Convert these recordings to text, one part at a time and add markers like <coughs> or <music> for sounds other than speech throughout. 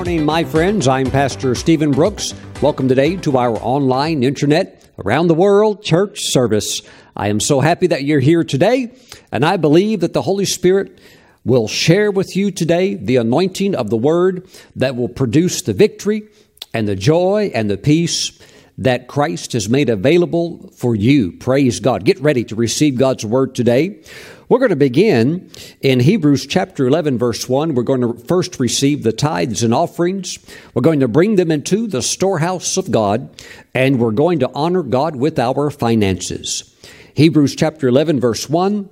morning, my friends. I'm Pastor Stephen Brooks. Welcome today to our online internet around the world church service. I am so happy that you're here today, and I believe that the Holy Spirit will share with you today the anointing of the Word that will produce the victory and the joy and the peace that Christ has made available for you. Praise God. Get ready to receive God's Word today. We're going to begin in Hebrews chapter 11, verse 1. We're going to first receive the tithes and offerings. We're going to bring them into the storehouse of God, and we're going to honor God with our finances. Hebrews chapter 11, verse 1.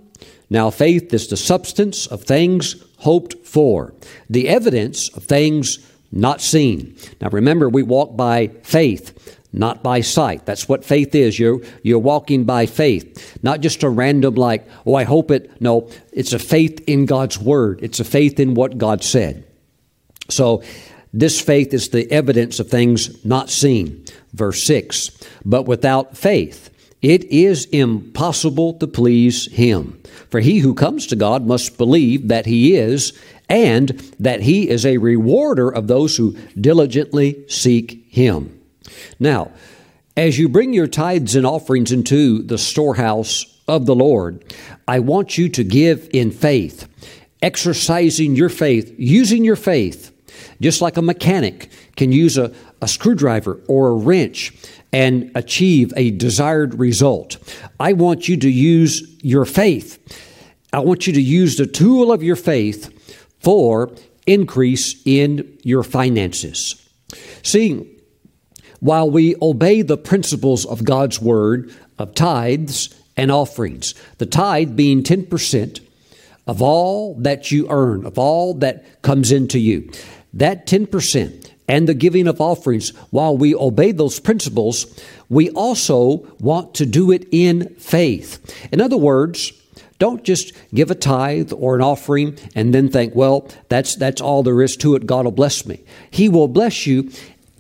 Now, faith is the substance of things hoped for, the evidence of things not seen. Now, remember, we walk by faith not by sight. That's what faith is. You're, you're walking by faith, not just a random, like, oh, I hope it. No, it's a faith in God's word, it's a faith in what God said. So, this faith is the evidence of things not seen. Verse 6 But without faith, it is impossible to please Him. For he who comes to God must believe that He is, and that He is a rewarder of those who diligently seek Him. Now, as you bring your tithes and offerings into the storehouse of the Lord, I want you to give in faith, exercising your faith, using your faith, just like a mechanic can use a, a screwdriver or a wrench and achieve a desired result. I want you to use your faith. I want you to use the tool of your faith for increase in your finances. See, while we obey the principles of God's word of tithes and offerings. The tithe being 10% of all that you earn, of all that comes into you. That 10% and the giving of offerings, while we obey those principles, we also want to do it in faith. In other words, don't just give a tithe or an offering and then think, well, that's, that's all there is to it. God will bless me. He will bless you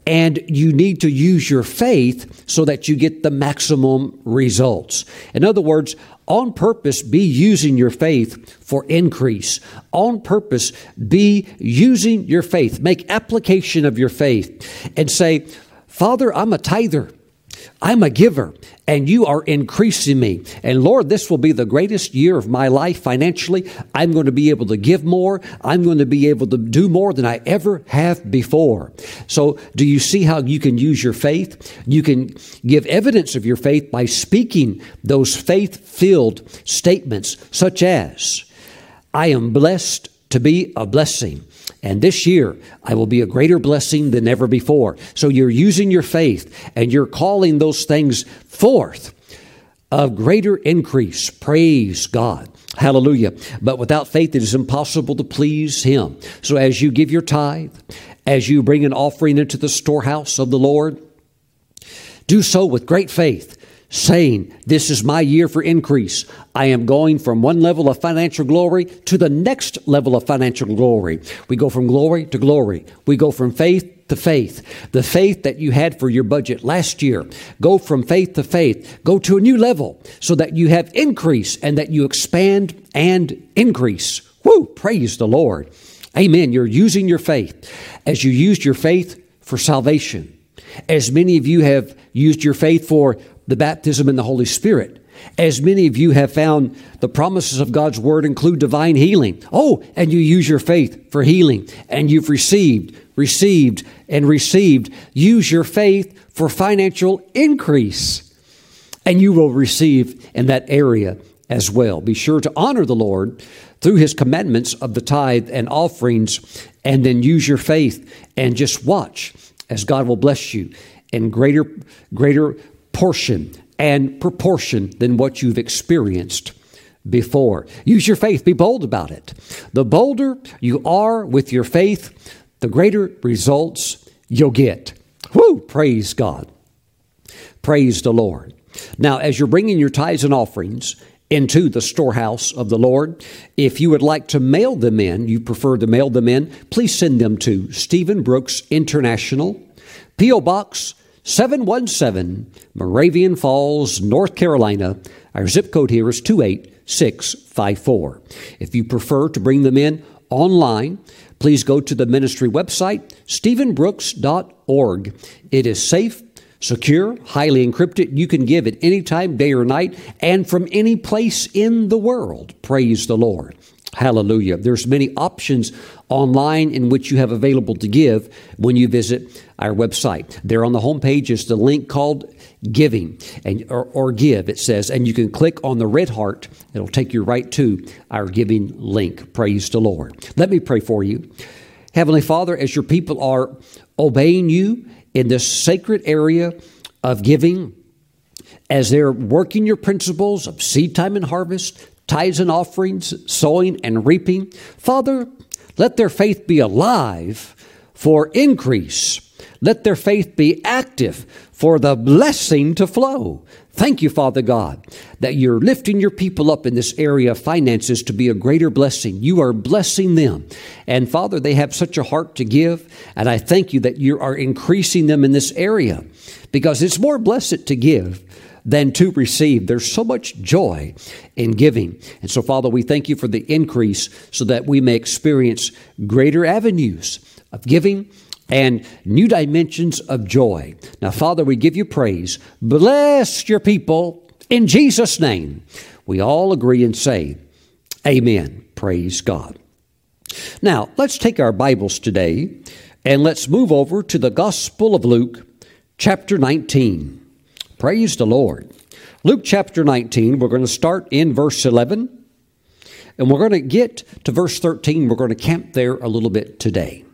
and you need to use your faith so that you get the maximum results. In other words, on purpose, be using your faith for increase. On purpose, be using your faith. Make application of your faith and say, Father, I'm a tither. I'm a giver and you are increasing me. And Lord, this will be the greatest year of my life financially. I'm going to be able to give more. I'm going to be able to do more than I ever have before. So, do you see how you can use your faith? You can give evidence of your faith by speaking those faith filled statements, such as, I am blessed to be a blessing. And this year, I will be a greater blessing than ever before. So you're using your faith and you're calling those things forth of greater increase. Praise God. Hallelujah. But without faith, it is impossible to please Him. So as you give your tithe, as you bring an offering into the storehouse of the Lord, do so with great faith saying, This is my year for increase. I am going from one level of financial glory to the next level of financial glory. We go from glory to glory. We go from faith to faith. The faith that you had for your budget last year, go from faith to faith. Go to a new level so that you have increase and that you expand and increase. Woo! Praise the Lord. Amen. You're using your faith. As you used your faith for salvation, as many of you have used your faith for the baptism in the Holy Spirit. As many of you have found the promises of God's Word include divine healing. Oh, and you use your faith for healing, and you've received, received, and received. Use your faith for financial increase, and you will receive in that area as well. Be sure to honor the Lord through His commandments of the tithe and offerings, and then use your faith and just watch as God will bless you in greater, greater portion and proportion than what you've experienced before. Use your faith, be bold about it. The bolder you are with your faith, the greater results you'll get. Whoo, praise God. Praise the Lord. Now, as you're bringing your tithes and offerings into the storehouse of the Lord, if you would like to mail them in, you prefer to mail them in, please send them to Stephen Brooks International, P.O. Box 717 Moravian Falls, North Carolina. Our zip code here is 28654. If you prefer to bring them in online, please go to the ministry website, stephenbrooks.org. It is safe, secure, highly encrypted. You can give at any time, day or night, and from any place in the world. Praise the Lord. Hallelujah. There's many options online in which you have available to give when you visit our website. There on the homepage is the link called giving and or, or, give it says and you can click on the red heart. It'll take you right to our giving link. Praise the lord. Let me pray for you. Heavenly father as your people are obeying you in this sacred area of giving as they're working your principles of seed time and harvest tithes and offerings sowing and reaping father let their faith be alive for increase let their faith be active for the blessing to flow. Thank you, Father God, that you're lifting your people up in this area of finances to be a greater blessing. You are blessing them. And Father, they have such a heart to give. And I thank you that you are increasing them in this area because it's more blessed to give than to receive. There's so much joy in giving. And so, Father, we thank you for the increase so that we may experience greater avenues of giving and new dimensions of joy. Now, Father, we give you praise. Bless your people in Jesus' name. We all agree and say, Amen. Praise God. Now, let's take our Bibles today and let's move over to the Gospel of Luke, chapter 19. Praise the Lord. Luke chapter 19, we're going to start in verse 11, and we're going to get to verse 13. We're going to camp there a little bit today.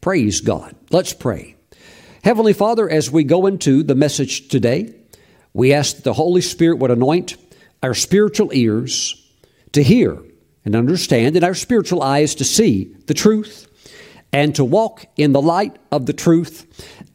Praise God. Let's pray. Heavenly Father, as we go into the message today, we ask that the Holy Spirit would anoint our spiritual ears to hear and understand, and our spiritual eyes to see the truth, and to walk in the light of the truth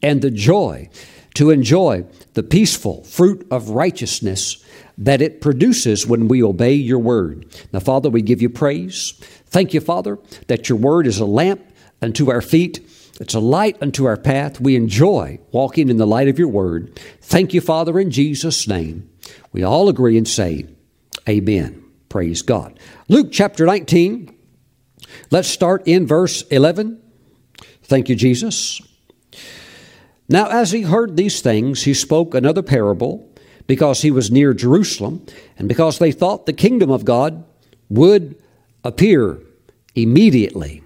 and the joy, to enjoy the peaceful fruit of righteousness that it produces when we obey your word. Now, Father, we give you praise. Thank you, Father, that your word is a lamp unto our feet. It's a light unto our path. We enjoy walking in the light of your word. Thank you, Father, in Jesus' name. We all agree and say, Amen. Praise God. Luke chapter 19. Let's start in verse 11. Thank you, Jesus. Now, as he heard these things, he spoke another parable because he was near Jerusalem and because they thought the kingdom of God would appear immediately.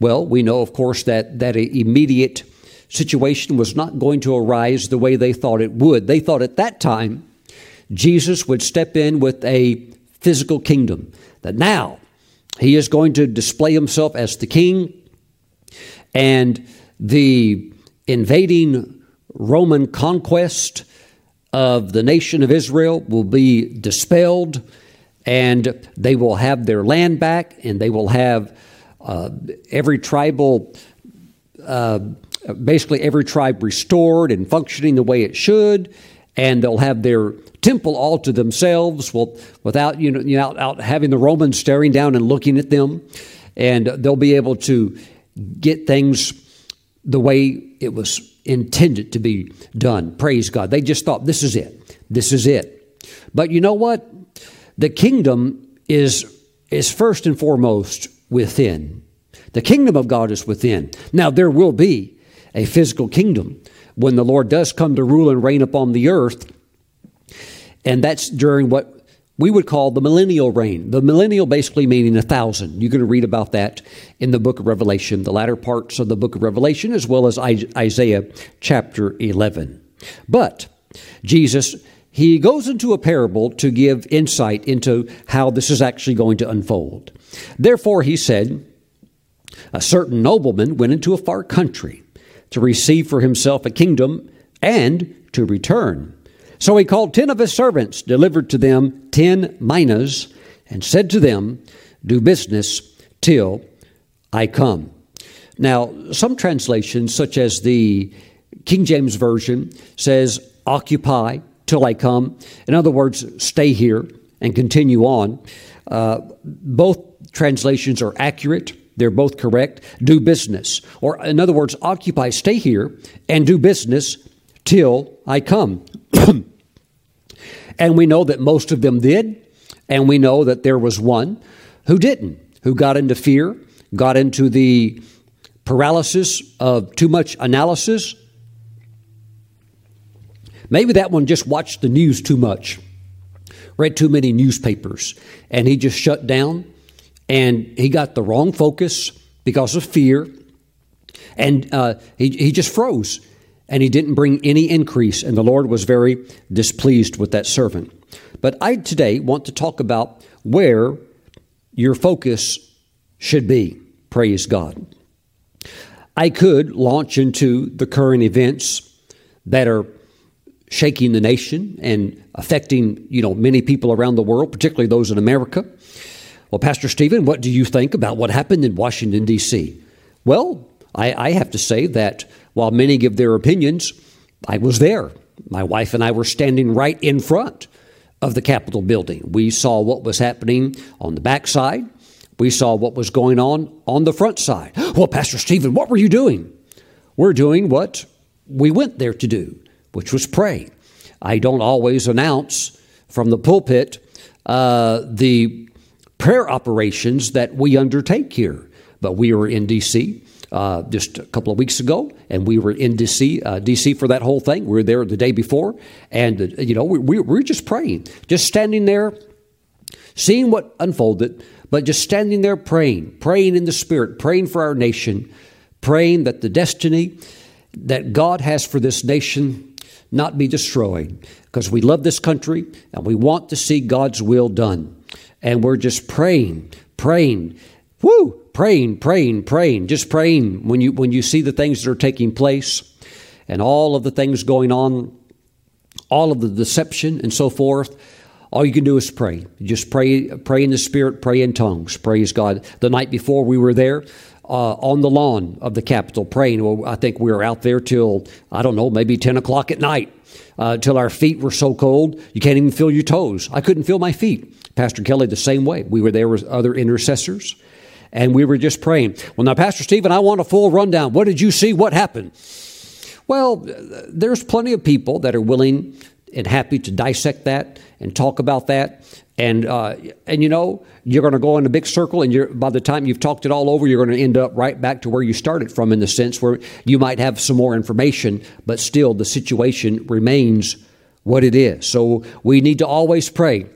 Well, we know, of course, that that immediate situation was not going to arise the way they thought it would. They thought at that time Jesus would step in with a physical kingdom, that now he is going to display himself as the king, and the invading Roman conquest of the nation of Israel will be dispelled, and they will have their land back, and they will have uh, every tribal, uh, basically every tribe restored and functioning the way it should, and they'll have their temple all to themselves well, without you know, you know out having the Romans staring down and looking at them, and they'll be able to get things the way it was intended to be done. Praise God. They just thought, this is it. This is it. But you know what? The kingdom is, is first and foremost within. The kingdom of God is within. Now, there will be a physical kingdom when the Lord does come to rule and reign upon the earth. And that's during what we would call the millennial reign. The millennial basically meaning a thousand. You're going to read about that in the book of Revelation, the latter parts of the book of Revelation, as well as Isaiah chapter 11. But Jesus, he goes into a parable to give insight into how this is actually going to unfold. Therefore, he said, A certain nobleman went into a far country to receive for himself a kingdom and to return. So he called ten of his servants, delivered to them ten minas, and said to them, Do business till I come. Now, some translations, such as the King James Version, says, Occupy till I come. In other words, stay here and continue on. Uh, both translations are accurate. They're both correct. Do business. Or, in other words, occupy, stay here, and do business till I come. <coughs> and we know that most of them did, and we know that there was one who didn't, who got into fear got into the paralysis of too much analysis. Maybe that one just watched the news too much, read too many newspapers, and he just shut down and he got the wrong focus because of fear, and uh, he, he just froze and he didn't bring any increase, and the Lord was very displeased with that servant. But I today want to talk about where your focus should be. Praise God. I could launch into the current events that are shaking the nation and affecting, you know, many people around the world, particularly those in America. Well, Pastor Stephen, what do you think about what happened in Washington, D.C.? Well, I, I have to say that while many give their opinions, I was there. My wife and I were standing right in front of the Capitol building. We saw what was happening on the backside. We saw what was going on on the front side. <gasps> Well, Pastor Stephen, what were you doing? We're doing what we went there to do, which was pray. I don't always announce from the pulpit uh, the prayer operations that we undertake here, but we were in D.C uh, just a couple of weeks ago, and we were in DC, uh, DC for that whole thing. We were there the day before, and uh, you know we, we, we were just praying, just standing there, seeing what unfolded, but just standing there praying, praying in the Spirit, praying for our nation, praying that the destiny that God has for this nation not be destroyed, because we love this country and we want to see God's will done, and we're just praying, praying. Woo! Praying, praying, praying, just praying when you when you see the things that are taking place and all of the things going on, all of the deception and so forth. All you can do is pray. Just pray, pray in the Spirit, pray in tongues. Praise God. The night before we were there, uh, on the lawn of the Capitol praying. Well, I think we were out there till, I don't know, maybe 10 o'clock at night, uh, till our feet were so cold you can't even feel your toes. I couldn't feel my feet. Pastor Kelly, the same way. We were there with other intercessors and we were just praying. Well, now, Pastor Stephen, I want a full rundown. What did you see? What happened? Well, there's plenty of people that are willing and happy to dissect that and talk about that. And uh, and you know you're going to go in a big circle, and you're by the time you've talked it all over, you're going to end up right back to where you started from, in the sense where you might have some more information, but still the situation remains what it is. So we need to always pray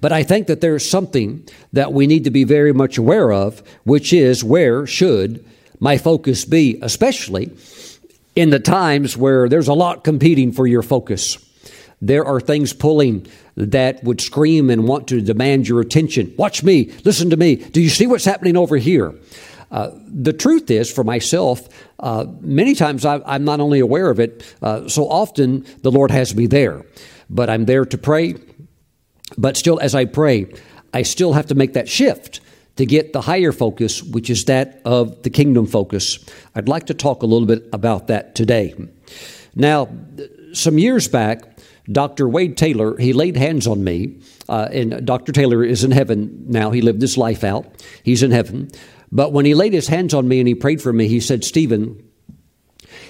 but I think that there's something that we need to be very much aware of, which is where should my focus be, especially in the times where there's a lot competing for your focus. There are things pulling that would scream and want to demand your attention. Watch me, listen to me. Do you see what's happening over here? Uh, the truth is, for myself, uh, many times I, am not only aware of it, uh, so often the Lord has me there. But I'm there to pray, but still, as I pray, I still have to make that shift to get the higher focus, which is that of the kingdom focus. I'd like to talk a little bit about that today. Now, some years back, Dr. Wade Taylor, he laid hands on me, uh, and Dr. Taylor is in heaven now. He lived his life out. He's in heaven. But when he laid his hands on me and he prayed for me, he said, Stephen,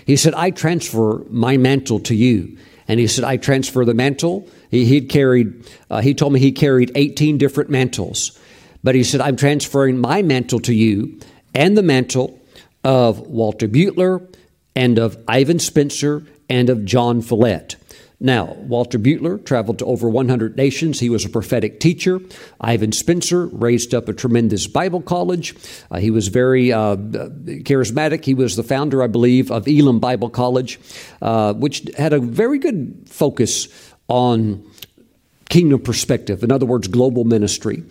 he said, I transfer my mantle to you. And he said, I transfer the mantle he, he'd carried, uh, he told me he carried 18 different mantles. But he said, I'm transferring my mantle to you and the mantle of Walter Beuttler and of Ivan Spencer and of John Follette. Now, Walter Beuttler traveled to over 100 nations. He was a prophetic teacher. Ivan Spencer raised up a tremendous Bible college. Uh, he was very uh, charismatic. He was the founder, I believe, of Elim Bible College, uh, which had a very good focus on kingdom perspective, in other words, global ministry.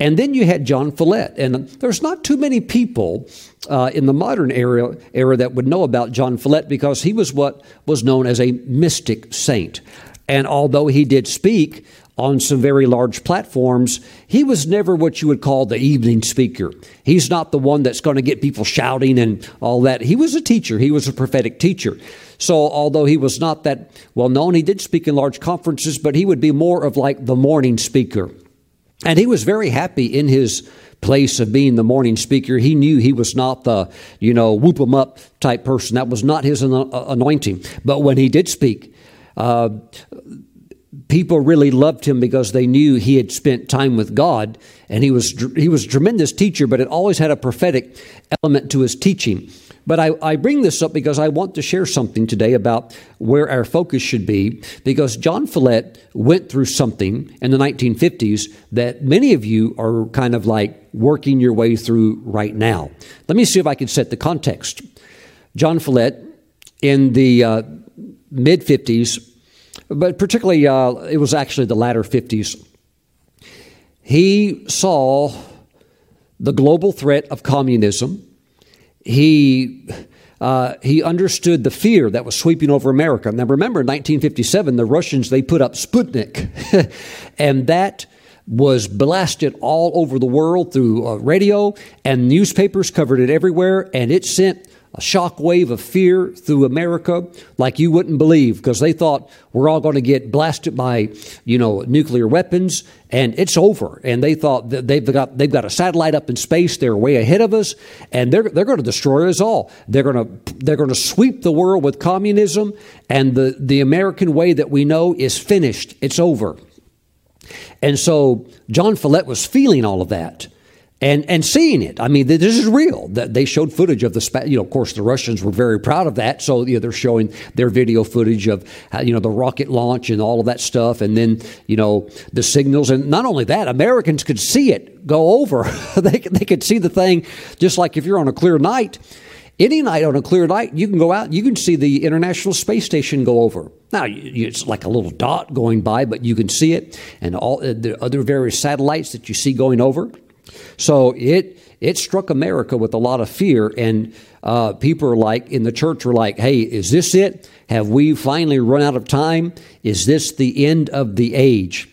And then you had John Follette. And there's not too many people uh, in the modern era, era that would know about John Follette because he was what was known as a mystic saint. And although he did speak on some very large platforms, he was never what you would call the evening speaker. He's not the one that's going to get people shouting and all that. He was a teacher, he was a prophetic teacher. So, although he was not that well known, he did speak in large conferences, but he would be more of like the morning speaker. And he was very happy in his place of being the morning speaker. He knew he was not the, you know, whoop him up type person. That was not his anointing. But when he did speak, uh, people really loved him because they knew he had spent time with God and he was he was a tremendous teacher but it always had a prophetic element to his teaching but I, I bring this up because I want to share something today about where our focus should be because John Follette went through something in the 1950s that many of you are kind of like working your way through right now let me see if I can set the context John Follette in the uh, mid 50s but particularly uh, it was actually the latter 50s. He saw the global threat of communism. He uh, he understood the fear that was sweeping over America. Now, remember, in 1957, the Russians they put up Sputnik, <laughs> and that was blasted all over the world through uh, radio, and newspapers covered it everywhere, and it sent a shock wave of fear through America like you wouldn't believe because they thought we're all going to get blasted by, you know, nuclear weapons and it's over. And they thought they've got they've got a satellite up in space, they're way ahead of us, and they're they're going to destroy us all. They're going to they're going to sweep the world with communism and the the American way that we know is finished. It's over. And so John Follette was feeling all of that and and seeing it. I mean, this is real. That they showed footage of the, you know, of course, the Russians were very proud of that. So you know, they're showing their video footage of you know the rocket launch and all of that stuff, and then you know the signals. And not only that, Americans could see it go over. <laughs> they they could see the thing just like if you're on a clear night. Any night on a clear night, you can go out. You can see the International Space Station go over. Now it's like a little dot going by, but you can see it, and all uh, the other various satellites that you see going over. So it it struck America with a lot of fear, and uh, people are like in the church are like, "Hey, is this it? Have we finally run out of time? Is this the end of the age?"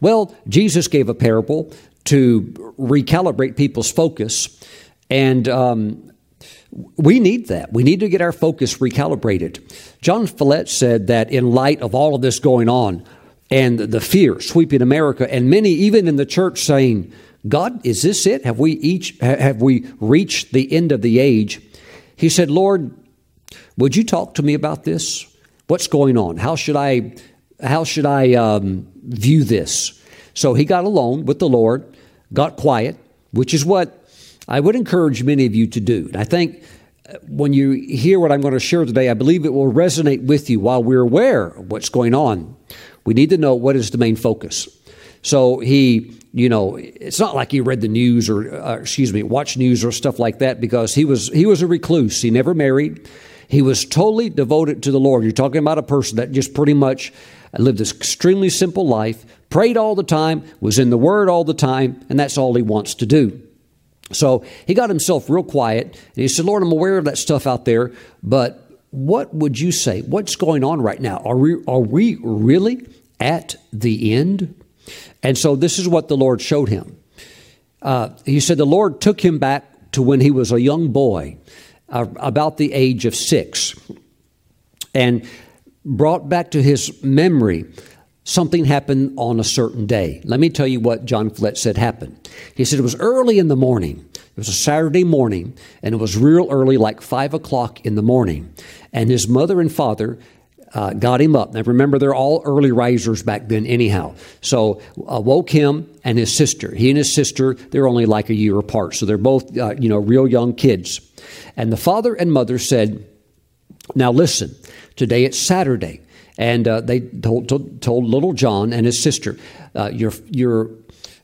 Well, Jesus gave a parable to recalibrate people's focus, and um, we need that. We need to get our focus recalibrated. John Follette said that in light of all of this going on and the fear sweeping America, and many even in the church saying, God, is this it? Have we each have we reached the end of the age? He said, Lord, would you talk to me about this? What's going on? How should I how should I um, view this? So he got alone with the Lord, got quiet, which is what I would encourage many of you to do. And I think uh, when you hear what I'm going to share today, I believe it will resonate with you while we're aware of what's going on. We need to know what is the main focus. So he you know, it's not like he read the news or, uh, excuse me, watched news or stuff like that because he was he was a recluse. He never married. He was totally devoted to the Lord. You're talking about a person that just pretty much lived this extremely simple life, prayed all the time, was in the Word all the time, and that's all he wants to do. So he got himself real quiet and he said, Lord, I'm aware of that stuff out there, but what would you say? What's going on right now? Are we, are we really at the end? And so this is what the Lord showed him. Uh, he said the Lord took him back to when he was a young boy, uh, about the age of six, and brought back to his memory something happened on a certain day. Let me tell you what John Follette said happened. He said it was early in the morning. It was a Saturday morning, and it was real early, like five o'clock in the morning. And his mother and father uh, got him up. Now remember, they're all early risers back then, anyhow. So uh, woke him and his sister. He and his sister, they're only like a year apart, so they're both, uh, you know, real young kids. And the father and mother said, "Now listen, today it's Saturday." And uh, they told, told, told, little John and his sister, uh, "Your your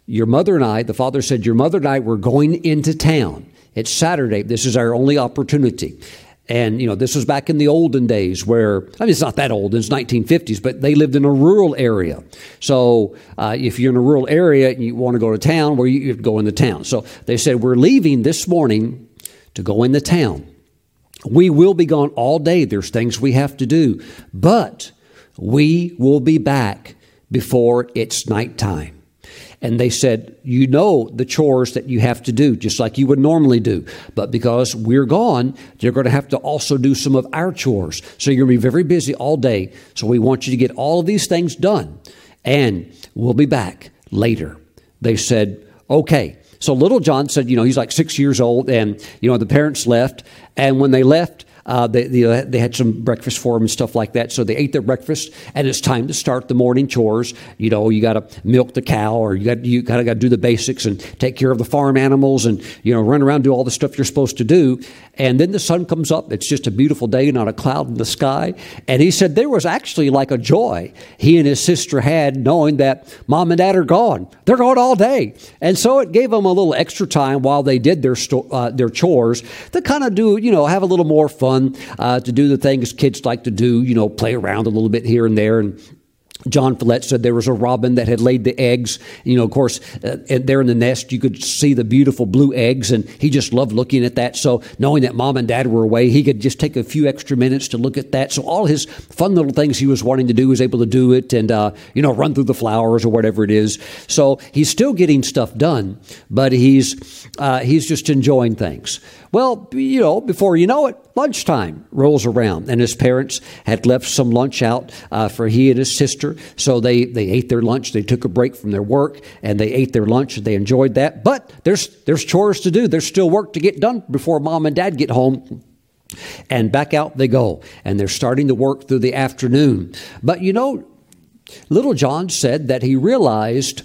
your mother and I." The father said, "Your mother and I were going into town." It's Saturday. This is our only opportunity. And, you know, this was back in the olden days where, I mean, it's not that old, it's 1950s, but they lived in a rural area. So uh, if you're in a rural area and you want to go to town, where you, go into town. So they said, We're leaving this morning to go into town. We will be gone all day. There's things we have to do, but we will be back before it's nighttime. And they said, You know the chores that you have to do, just like you would normally do. But because we're gone, you're going to have to also do some of our chores. So you're going to be very busy all day. So we want you to get all of these things done. And we'll be back later. They said, Okay. So little John said, You know, he's like six years old. And, you know, the parents left. And when they left, Uh, they, they, they, had some breakfast for them and stuff like that. So they ate their breakfast, and it's time to start the morning chores. You know, you got to milk the cow, or you got you kind of got to do the basics and take care of the farm animals, and you know, run around do all the stuff you're supposed to do. And then the sun comes up. It's just a beautiful day, not a cloud in the sky. And he said there was actually like a joy he and his sister had knowing that mom and dad are gone. They're gone all day, and so it gave them a little extra time while they did their sto- uh, their chores to kind of do you know have a little more fun uh, to do the things kids like to do. You know, play around a little bit here and there and John Follette said there was a robin that had laid the eggs. You know, of course, uh, there in the nest, you could see the beautiful blue eggs, and he just loved looking at that. So, knowing that mom and dad were away, he could just take a few extra minutes to look at that. So, all his fun little things he was wanting to do, he was able to do it and, uh, you know, run through the flowers or whatever it is. So, he's still getting stuff done, but he's, uh, he's just enjoying things. Well, you know, before you know it, lunchtime rolls around, and his parents had left some lunch out uh, for he and his sister. So they, they ate their lunch. They took a break from their work, and they ate their lunch, they enjoyed that. But there's, there's chores to do. There's still work to get done before mom and dad get home. And back out they go, and they're starting to work through the afternoon. But you know, little John said that he realized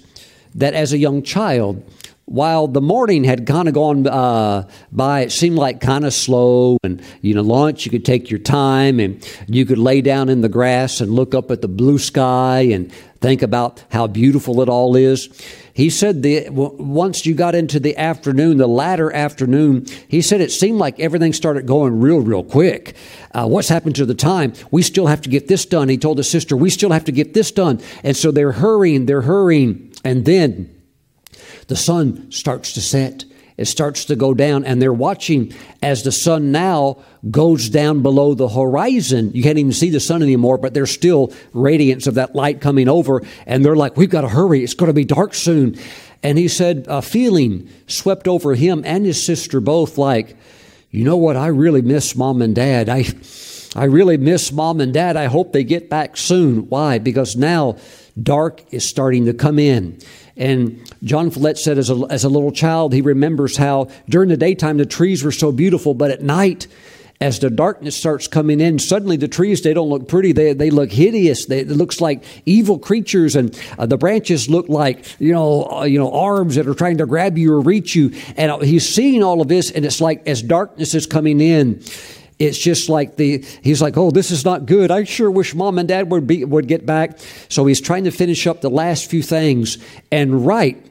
that as a young child, while the morning had kind of gone uh, by, it seemed like kind of slow. And, you know, lunch, you could take your time and you could lay down in the grass and look up at the blue sky and think about how beautiful it all is. He said the, once you got into the afternoon, the latter afternoon, he said it seemed like everything started going real, real quick. Uh, what's happened to the time? We still have to get this done. He told his sister, we still have to get this done. And so they're hurrying, they're hurrying. And then, the sun starts to set. It starts to go down, and they're watching as the sun now goes down below the horizon. You can't even see the sun anymore, but there's still radiance of that light coming over, and they're like, We've got to hurry. It's going to be dark soon. And he said, A feeling swept over him and his sister both like, You know what? I really miss mom and dad. I. I really miss mom and dad. I hope they get back soon. Why? Because now dark is starting to come in. And John Follette said, as a, as a little child, he remembers how during the daytime the trees were so beautiful, but at night, as the darkness starts coming in, suddenly the trees, they don't look pretty. They, they look hideous. They, it looks like evil creatures and uh, the branches look like, you know, uh, you know, arms that are trying to grab you or reach you. And uh, he's seeing all of this and it's like as darkness is coming in, it's just like the he's like, oh, this is not good. I sure wish mom and dad would be would get back. So he's trying to finish up the last few things, and right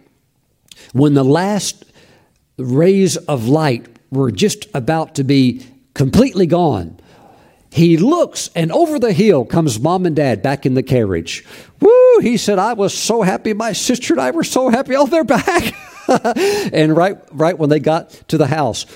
when the last rays of light were just about to be completely gone, he looks, and over the hill comes mom and dad back in the carriage. Woo! He said, I was so happy. My sister and I were so happy. Oh, they're back. <laughs> and right, right when they got to the house,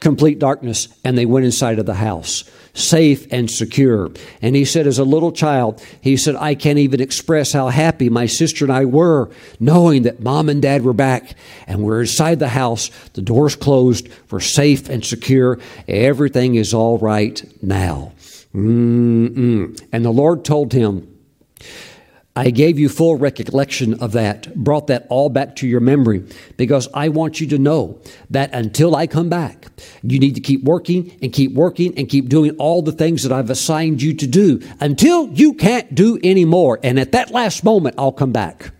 complete darkness, and they went inside of the house, safe and secure. And he said, as a little child, he said, I can't even express how happy my sister and I were knowing that mom and dad were back and we're inside the house, the doors closed, we're safe and secure, everything is all right now. Mm-mm. And the Lord told him, I gave you full recollection of that, brought that all back to your memory, because I want you to know that until I come back, you need to keep working and keep working and keep doing all the things that I've assigned you to do until you can't do anymore. And at that last moment, I'll come back.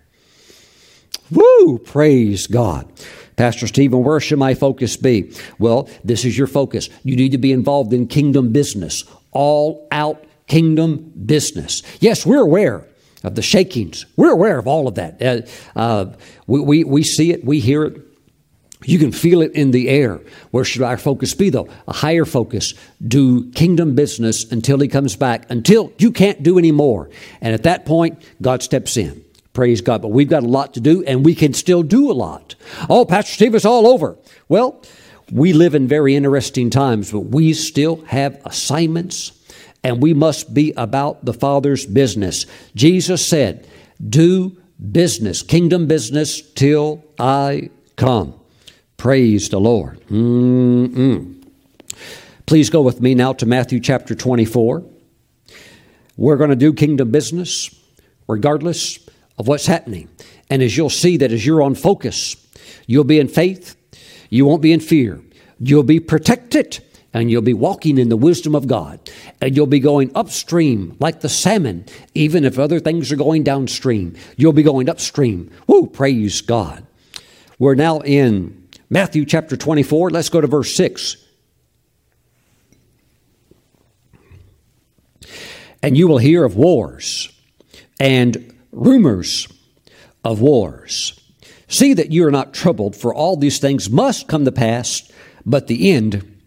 Woo! Praise God. Pastor Stephen, where should my focus be? Well, this is your focus. You need to be involved in kingdom business, all out kingdom business. Yes, we're aware of the shakings. We're aware of all of that. Uh, uh, we, we, we see it, we hear it. You can feel it in the air. Where should our focus be, though? A higher focus. Do kingdom business until He comes back, until you can't do any more. And at that point, God steps in. Praise God. But we've got a lot to do, and we can still do a lot. Oh, Pastor Steve, it's all over. Well, we live in very interesting times, but we still have assignments and we must be about the Father's business. Jesus said, Do business, kingdom business, till I come. Praise the Lord. Mm-mm. Please go with me now to Matthew chapter 24. We're going to do kingdom business regardless of what's happening. And as you'll see, that as you're on focus, you'll be in faith, you won't be in fear, you'll be protected and you'll be walking in the wisdom of God. And you'll be going upstream like the salmon, even if other things are going downstream. You'll be going upstream. Woo, praise God. We're now in Matthew chapter 24. Let's go to verse 6. And you will hear of wars and rumors of wars. See that you are not troubled, for all these things must come to pass, but the end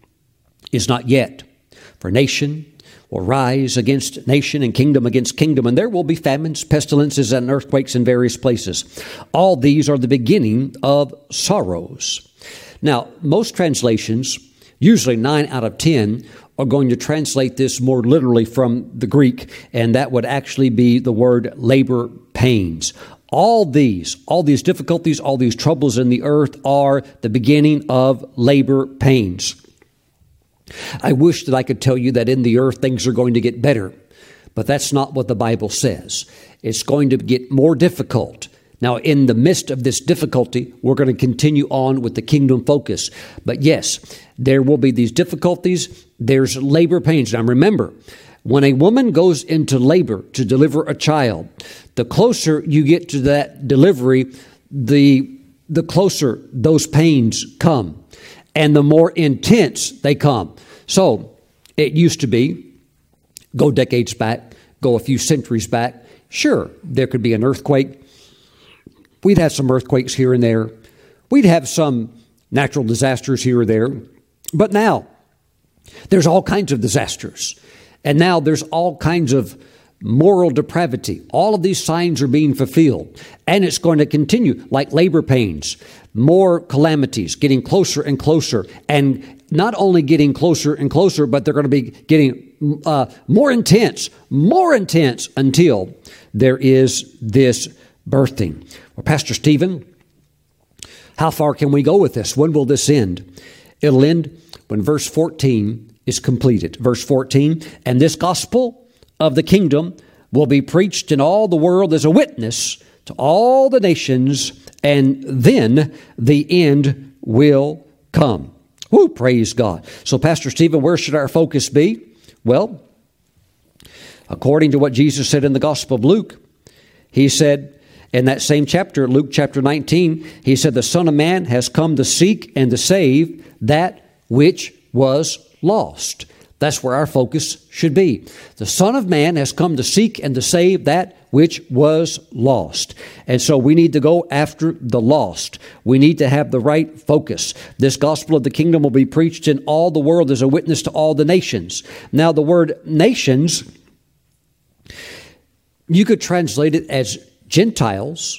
is not yet. For nation will rise against nation and kingdom against kingdom, and there will be famines, pestilences, and earthquakes in various places. All these are the beginning of sorrows. Now, most translations, usually nine out of ten, are going to translate this more literally from the Greek, and that would actually be the word labor pains. All these, all these difficulties, all these troubles in the earth are the beginning of labor pains. I wish that I could tell you that in the earth things are going to get better, but that's not what the Bible says. It's going to get more difficult. Now, in the midst of this difficulty, we're going to continue on with the kingdom focus. But yes, there will be these difficulties. There's labor pains. Now, remember, when a woman goes into labor to deliver a child, the closer you get to that delivery, the, the closer those pains come and the more intense they come. So it used to be, go decades back, go a few centuries back, sure, there could be an earthquake. We'd have some earthquakes here and there. We'd have some natural disasters here or there. But now, there's all kinds of disasters. And now there's all kinds of moral depravity. All of these signs are being fulfilled. And it's going to continue like labor pains, more calamities, getting closer and closer. And not only getting closer and closer, but they're going to be getting uh, more intense, more intense until there is this birthing. Well, Pastor Stephen, how far can we go with this? When will this end? It'll end when verse 14 is completed. Verse 14, and this gospel of the kingdom will be preached in all the world as a witness to all the nations, and then the end will come. Who praise God. So, Pastor Stephen, where should our focus be? Well, according to what Jesus said in the Gospel of Luke, he said in that same chapter, Luke chapter 19, he said, The Son of Man has come to seek and to save that which was lost. That's where our focus should be. The Son of Man has come to seek and to save that which was lost. And so we need to go after the lost. We need to have the right focus. This gospel of the kingdom will be preached in all the world as a witness to all the nations. Now, the word nations, you could translate it as Gentiles.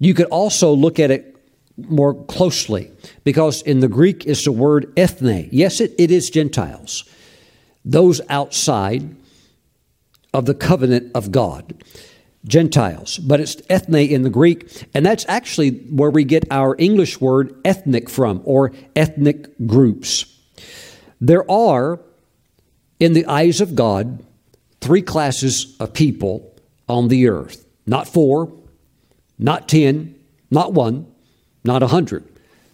You could also look at it more closely because in the Greek it's the word ethne. Yes, it, it is Gentiles, those outside of the covenant of God. Gentiles, but it's ethne in the Greek, and that's actually where we get our English word ethnic from, or ethnic groups. There are, in the eyes of God, three classes of people on the earth not four, not ten, not one, not a hundred.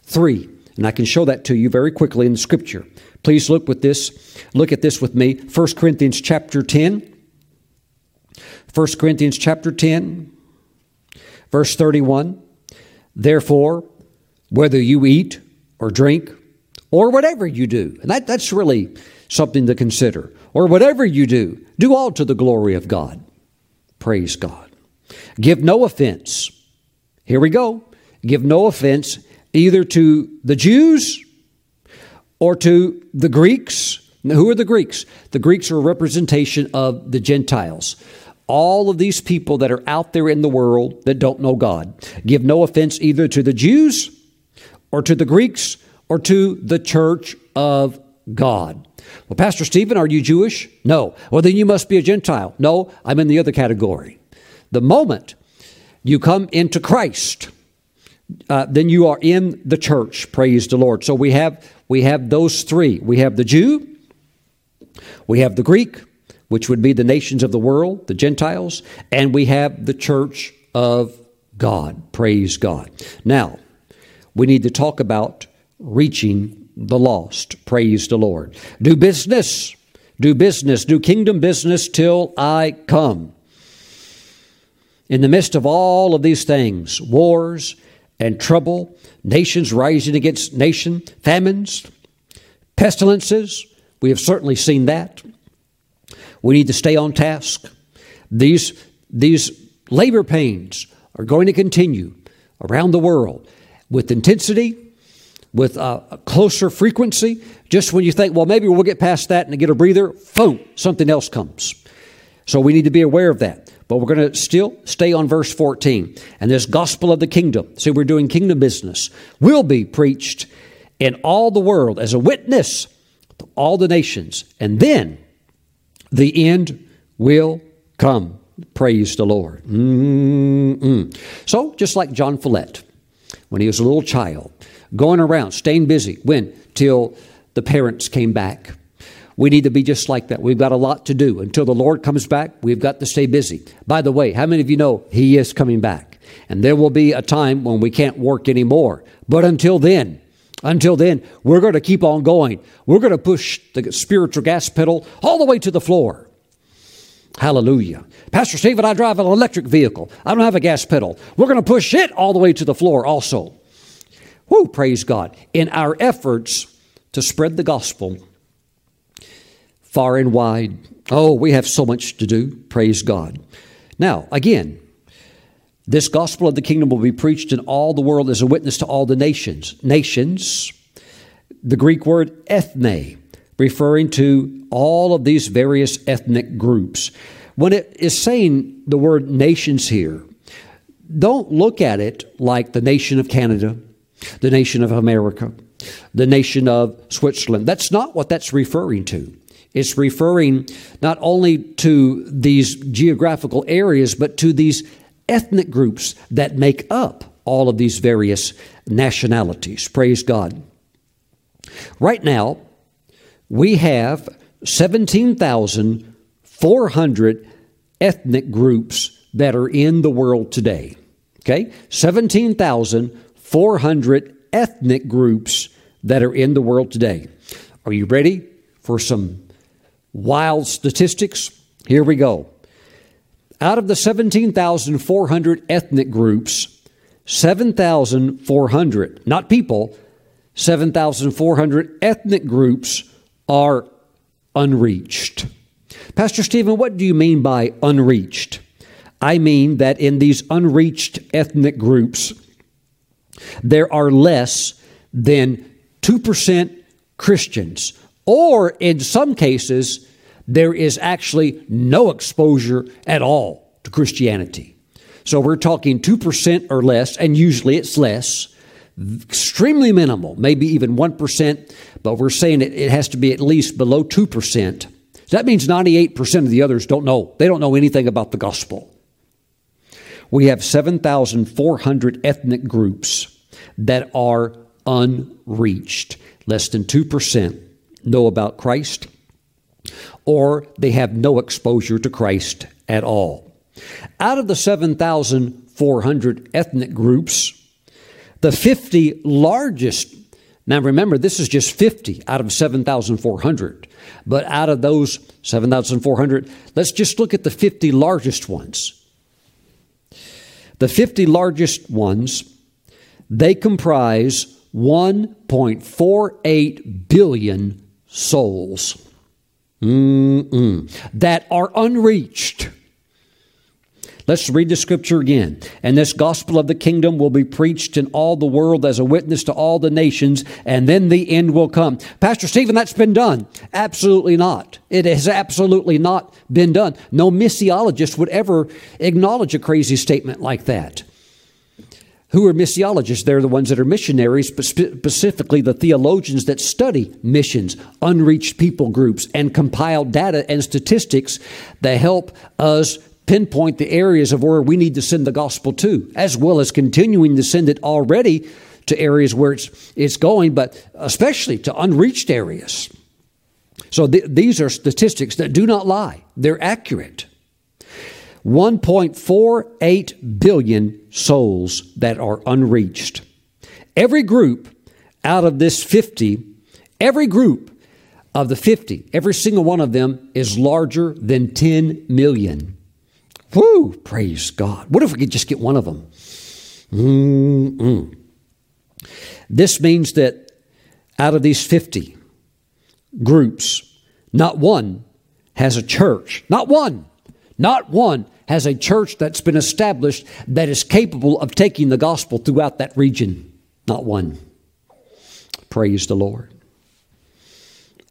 Three. And I can show that to you very quickly in scripture. Please look with this. Look at this with me. 1 Corinthians chapter 10. 1 Corinthians chapter 10, verse 31. Therefore, whether you eat or drink or whatever you do, and that, that's really something to consider, or whatever you do, do all to the glory of God. Praise God. Give no offense. Here we go give no offense either to the Jews or to the Greeks. Now, who are the Greeks? The Greeks are a representation of the Gentiles. All of these people that are out there in the world that don't know God. Give no offense either to the Jews or to the Greeks or to the church of God. Well, Pastor Stephen, are you Jewish? No. Well, then you must be a Gentile. No, I'm in the other category. The moment you come into Christ, uh, then you are in the church. Praise the Lord. So we have we have those three. We have the Jew, we have the Greek, which would be the nations of the world, the Gentiles, and we have the church of God. Praise God. Now, we need to talk about reaching the lost. Praise the Lord. Do business. Do business. Do kingdom business till I come. In the midst of all of these things, wars and trouble, nations rising against nation, famines, pestilences, we have certainly seen that. We need to stay on task. These, these labor pains are going to continue around the world with intensity, with a, closer frequency. Just when you think, well, maybe we'll get past that and get a breather, boom, something else comes. So we need to be aware of that. But we're going to still stay on verse 14. And this gospel of the kingdom, see, we're doing kingdom business, will be preached in all the world as a witness to all the nations. And then the end will come. Praise the Lord. Mm-mm. So, just like John Follette, when he was a little child, going around, staying busy. When? Till the parents came back. We need to be just like that. We've got a lot to do. Until the Lord comes back, we've got to stay busy. By the way, how many of you know He is coming back? And there will be a time when we can't work anymore. But until then, until then, we're going to keep on going. We're going to push the spiritual gas pedal all the way to the floor. Hallelujah. Pastor Stephen, I drive an electric vehicle. I don't have a gas pedal. We're going to push it all the way to the floor also. Whoo, praise God. In our efforts to spread the gospel far and wide. Oh, we have so much to do. Praise God. Now, again, this gospel of the kingdom will be preached in all the world as a witness to all the nations. Nations, the Greek word ethne, referring to all of these various ethnic groups. When it is saying the word nations here, don't look at it like the nation of Canada, the nation of America, the nation of Switzerland. That's not what that's referring to. It's referring not only to these geographical areas, but to these ethnic groups that make up all of these various nationalities. Praise God. Right now, we have 17,400 ethnic groups that are in the world today. Okay? 17,400 ethnic groups that are in the world today. Are you ready for some wild statistics? Here we go. Out of the 17,400 ethnic groups, 7,400, not people, 7,400 ethnic groups are unreached. Pastor Stephen, what do you mean by unreached? I mean that in these unreached ethnic groups, there are less than 2% Christians, or in some cases, there is actually no exposure at all to Christianity. So we're talking 2% or less, and usually it's less, extremely minimal, maybe even 1%, but we're saying it, it has to be at least below 2%. That means 98% of the others don't know. They don't know anything about the gospel. We have 7,400 ethnic groups that are unreached. Less than 2% know about Christ, or they have no exposure to Christ at all. Out of the 7,400 ethnic groups, the 50 largest, now remember, this is just 50 out of 7,400, but out of those 7,400, let's just look at the 50 largest ones. The 50 largest ones, they comprise 1.48 billion souls Mm-mm. that are unreached Let's read the scripture again. And this gospel of the kingdom will be preached in all the world as a witness to all the nations, and then the end will come. Pastor Stephen, that's been done. Absolutely not. It has absolutely not been done. No missiologist would ever acknowledge a crazy statement like that. Who are missiologists? They're the ones that are missionaries, specifically the theologians that study missions, unreached people groups, and compile data and statistics that help us pinpoint the areas of where we need to send the gospel to, as well as continuing to send it already to areas where it's, it's going, but especially to unreached areas. So th- these are statistics that do not lie, they're accurate. 1.48 billion souls that are unreached. Every group out of this 50 Every group of the 50, every single one of them is larger than 10 million. Whoo, praise God. What if we could just get one of them? Mm-mm. This means that out of these 50 groups, not one has a church. Not one. Not one has a church that's been established that is capable of taking the gospel throughout that region. Not one. Praise the Lord.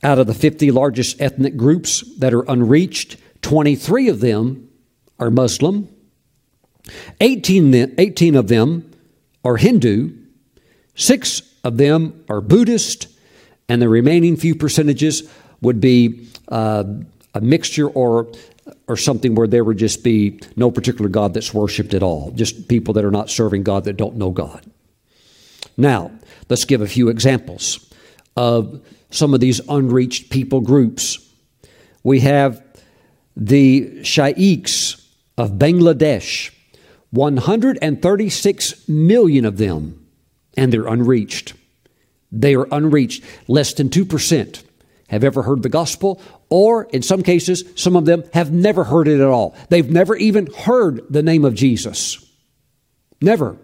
Out of the 50 largest ethnic groups that are unreached, 23 of them are Muslim, 18, 18 of them are Hindu, six of them are Buddhist, and the remaining few percentages would be uh, a mixture or or something where there would just be no particular God that's worshiped at all, just people that are not serving God that don't know God. Now, let's give a few examples of some of these unreached people groups. We have the Shaikhs of Bangladesh, 136 million of them, and they're unreached. They are unreached. Less than 2% have ever heard the gospel, or in some cases, some of them have never heard it at all. They've never even heard the name of Jesus. Never.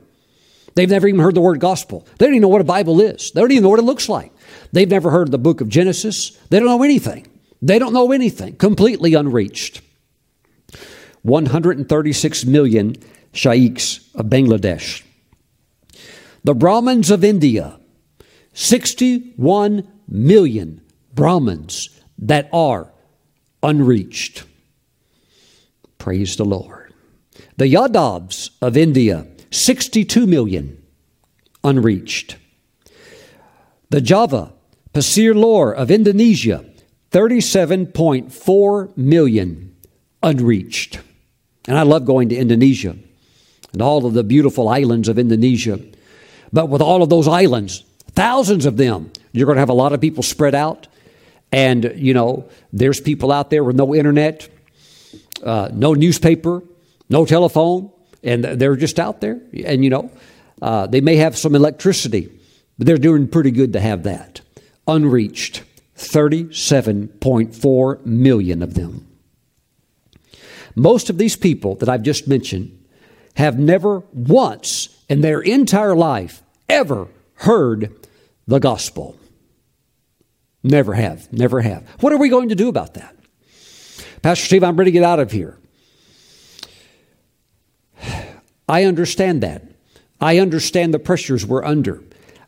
They've never even heard the word gospel. They don't even know what a Bible is. They don't even know what it looks like. They've never heard the book of Genesis. They don't know anything. They don't know anything. Completely unreached. 136 million Shaikhs of Bangladesh. The Brahmins of India, 61 million Brahmins that are unreached. Praise the Lord. The Yadavs of India, 62 million unreached. The Java Pasir Lor of Indonesia, 37.4 million unreached. And I love going to Indonesia and all of the beautiful islands of Indonesia. But with all of those islands, thousands of them, you're going to have a lot of people spread out. And, you know, there's people out there with no internet, uh, no newspaper, no telephone, and they're just out there. And, you know, uh, they may have some electricity, but they're doing pretty good to have that. Unreached, 37.4 million of them. Most of these people that I've just mentioned have never once in their entire life ever heard the gospel. Never have, never have. What are we going to do about that? Pastor Steve, I'm ready to get out of here. I understand that. I understand the pressures we're under.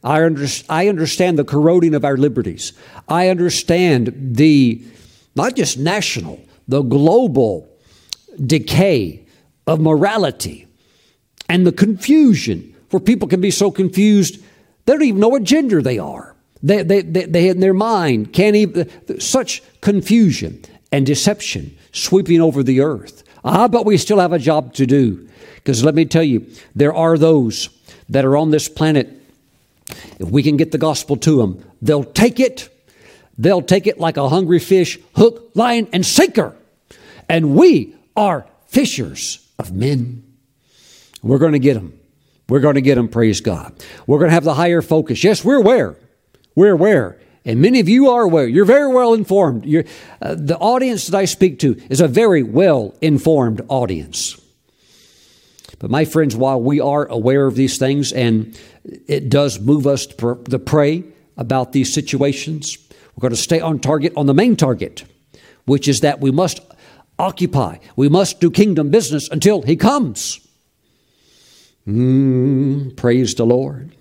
I, under, I understand the corroding of our liberties. I understand the, not just national, the global decay of morality and the confusion where people can be so confused they don't even know what gender they are. They, they, they, they in their mind can't even, such confusion and deception sweeping over the earth. Ah, but we still have a job to do. Because let me tell you, there are those that are on this planet. If we can get the gospel to them, they'll take it. They'll take it like a hungry fish, hook, line, and sinker. And we are fishers of men. We're going to get them. We're going to get them, praise God. We're going to have the higher focus. Yes, we're aware. We're aware. And many of you are aware. You're very well informed. Uh, the audience that I speak to is a very well informed audience. But my friends, while we are aware of these things and it does move us to, pray about these situations, we're going to stay on target on the main target, which is that we must occupy. We must do kingdom business until He comes. Mm, praise the Lord.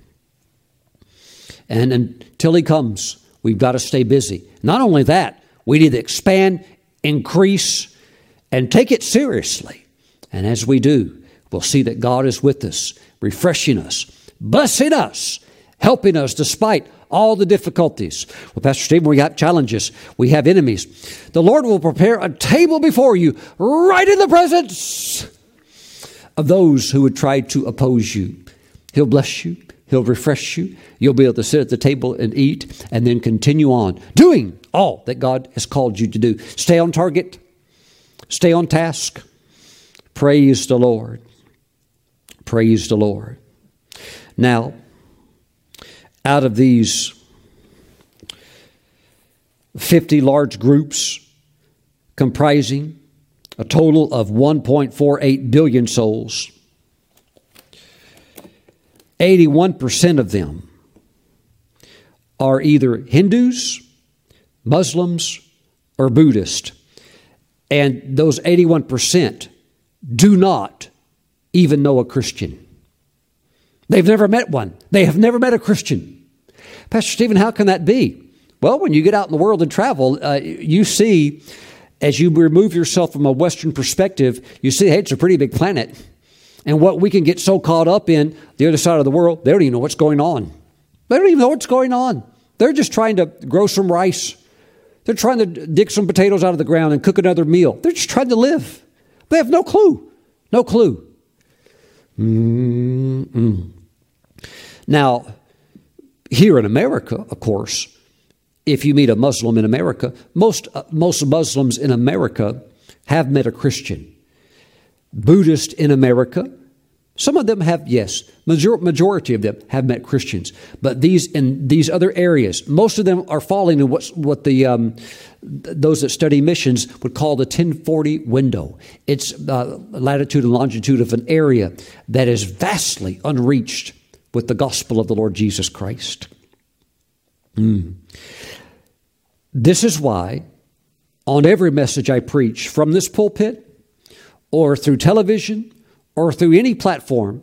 And until He comes, we've got to stay busy. Not only that, we need to expand, increase, and take it seriously. And as we do, we'll see that God is with us, refreshing us, blessing us, helping us despite all the difficulties. Well, Pastor Stephen, we got challenges. We have enemies. The Lord will prepare a table before you right in the presence of those who would try to oppose you. He'll bless you. He'll refresh you. You'll be able to sit at the table and eat and then continue on doing all that God has called you to do. Stay on target. Stay on task. Praise the Lord. Praise the Lord. Now, out of these 50 large groups comprising a total of 1.48 billion souls. 81% of them are either Hindus, Muslims, or Buddhist. And those 81% do not even know a Christian. They've never met one. They have never met a Christian. Pastor Stephen, how can that be? Well, when you get out in the world and travel, uh, you see, as you remove yourself from a Western perspective, you see, hey, it's a pretty big planet. And what we can get so caught up in, the other side of the world, they don't even know what's going on. They don't even know what's going on. They're just trying to grow some rice. They're trying to dig some potatoes out of the ground and cook another meal. They're just trying to live. They have no clue. No clue. Mm-mm. Now, here in America, of course, if you meet a Muslim in America, most, uh, most Muslims in America have met a Christian. Buddhist in America, some of them have, yes, major, majority of them have met Christians. But these in these other areas, most of them are falling in what's, what the um, those that study missions would call the 1040 window. It's uh, latitude and longitude of an area that is vastly unreached with the gospel of the Lord Jesus Christ. Mm. This is why, on every message I preach from this pulpit or through television or through any platform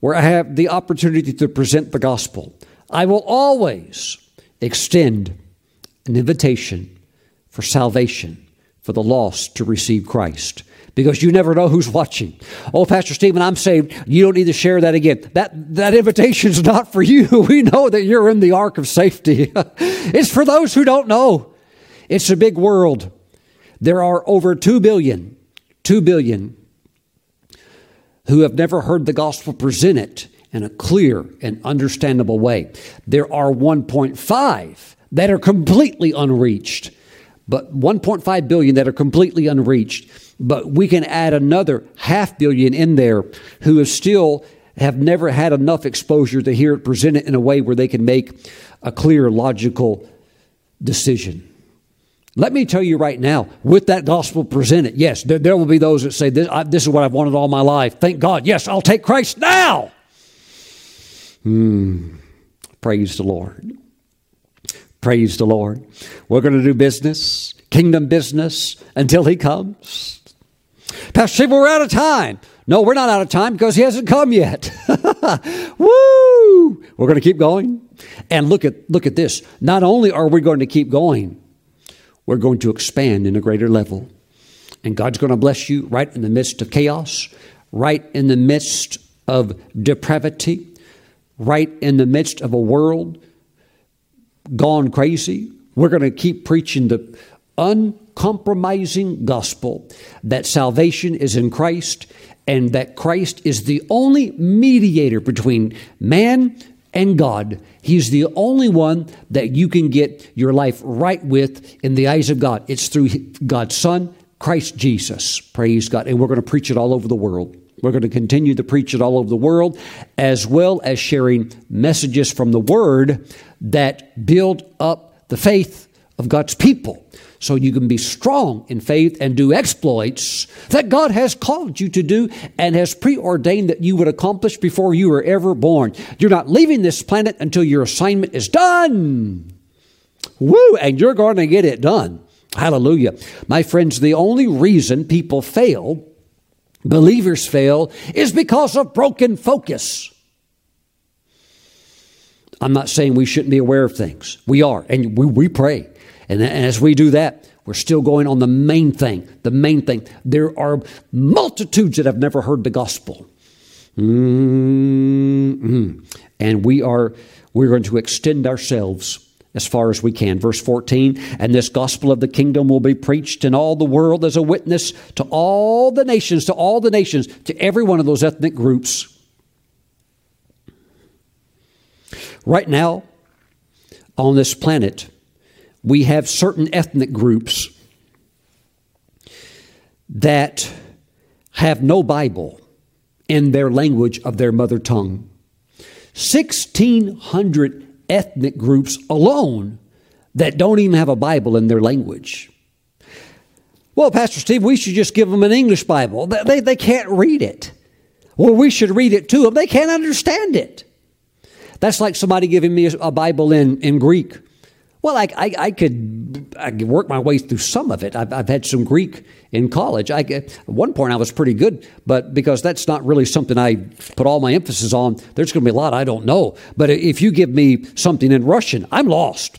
where I have the opportunity to present the gospel, I will always extend an invitation for salvation for the lost to receive Christ because you never know who's watching. Oh, Pastor Stephen, I'm saved. You don't need to share that again. That, that invitation's not for you. <laughs> We know that you're in the ark of safety. <laughs> it's for those who don't know. It's a big world. There are over 2 billion, 2 billion who have never heard the gospel presented in a clear and understandable way. There are 1.5 that are completely unreached, but 1.5 billion that are completely unreached but we can add another half billion in there who have still have never had enough exposure to hear it presented in a way where they can make a clear, logical decision. Let me tell you right now, with that gospel presented, yes, there, there will be those that say, this, I, this, is what I've wanted all my life. Thank God. Yes, I'll take Christ now. Hmm. Praise the Lord. Praise the Lord. We're going to do business, kingdom business, until He comes. Pastor we're out of time. No, we're not out of time because he hasn't come yet. <laughs> Woo! We're going to keep going. And look at look at this. Not only are we going to keep going, we're going to expand in a greater level. And God's going to bless you right in the midst of chaos, right in the midst of depravity, right in the midst of a world gone crazy. We're going to keep preaching the uncompromising gospel that salvation is in Christ and that Christ is the only mediator between man and God. He's the only one that you can get your life right with in the eyes of God. It's through God's Son, Christ Jesus. Praise God. And we're going to preach it all over the world. We're going to continue to preach it all over the world, as well as sharing messages from the Word that build up the faith of God's people so you can be strong in faith and do exploits that God has called you to do and has preordained that you would accomplish before you were ever born. You're not leaving this planet until your assignment is done. Woo! And you're going to get it done. Hallelujah. My friends, the only reason people fail, believers fail, is because of broken focus. I'm not saying we shouldn't be aware of things. We are, and we, we pray. And, and as we do that, we're still going on the main thing. The main thing. There are multitudes that have never heard the gospel. Mm-hmm. And we are we're going to extend ourselves as far as we can. Verse 14, and this gospel of the kingdom will be preached in all the world as a witness to all the nations, to all the nations, to every one of those ethnic groups. Right now, on this planet, we have certain ethnic groups that have no Bible in their language of their mother tongue. 1,600 ethnic groups alone that don't even have a Bible in their language. Well, Pastor Steve, we should just give them an English Bible. They, they can't read it. Well, we should read it to them. They can't understand it. That's like somebody giving me a Bible in, in Greek. Well, I, I, I, could I could work my way through some of it. I've, I've had some Greek in college. I, at one point, I was pretty good, but because that's not really something I put all my emphasis on, there's going to be a lot I don't know. But if you give me something in Russian, I'm lost.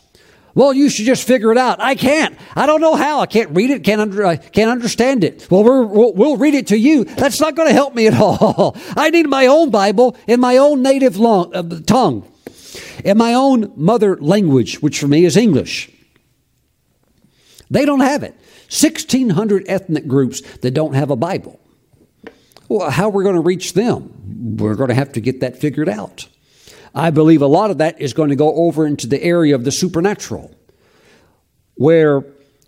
Well, you should just figure it out. I can't. I don't know how. I can't read it. Can't under, I can't understand it. Well, we will we'll read it to you. That's not going to help me at <laughs> all. I need my own Bible in my own native long, uh, tongue in my own mother language, which for me is English. They don't have it. 1,600 ethnic groups that don't have a Bible. Well, how are we going to reach them? We're going to have to get that figured out. I believe a lot of that is going to go over into the area of the supernatural, where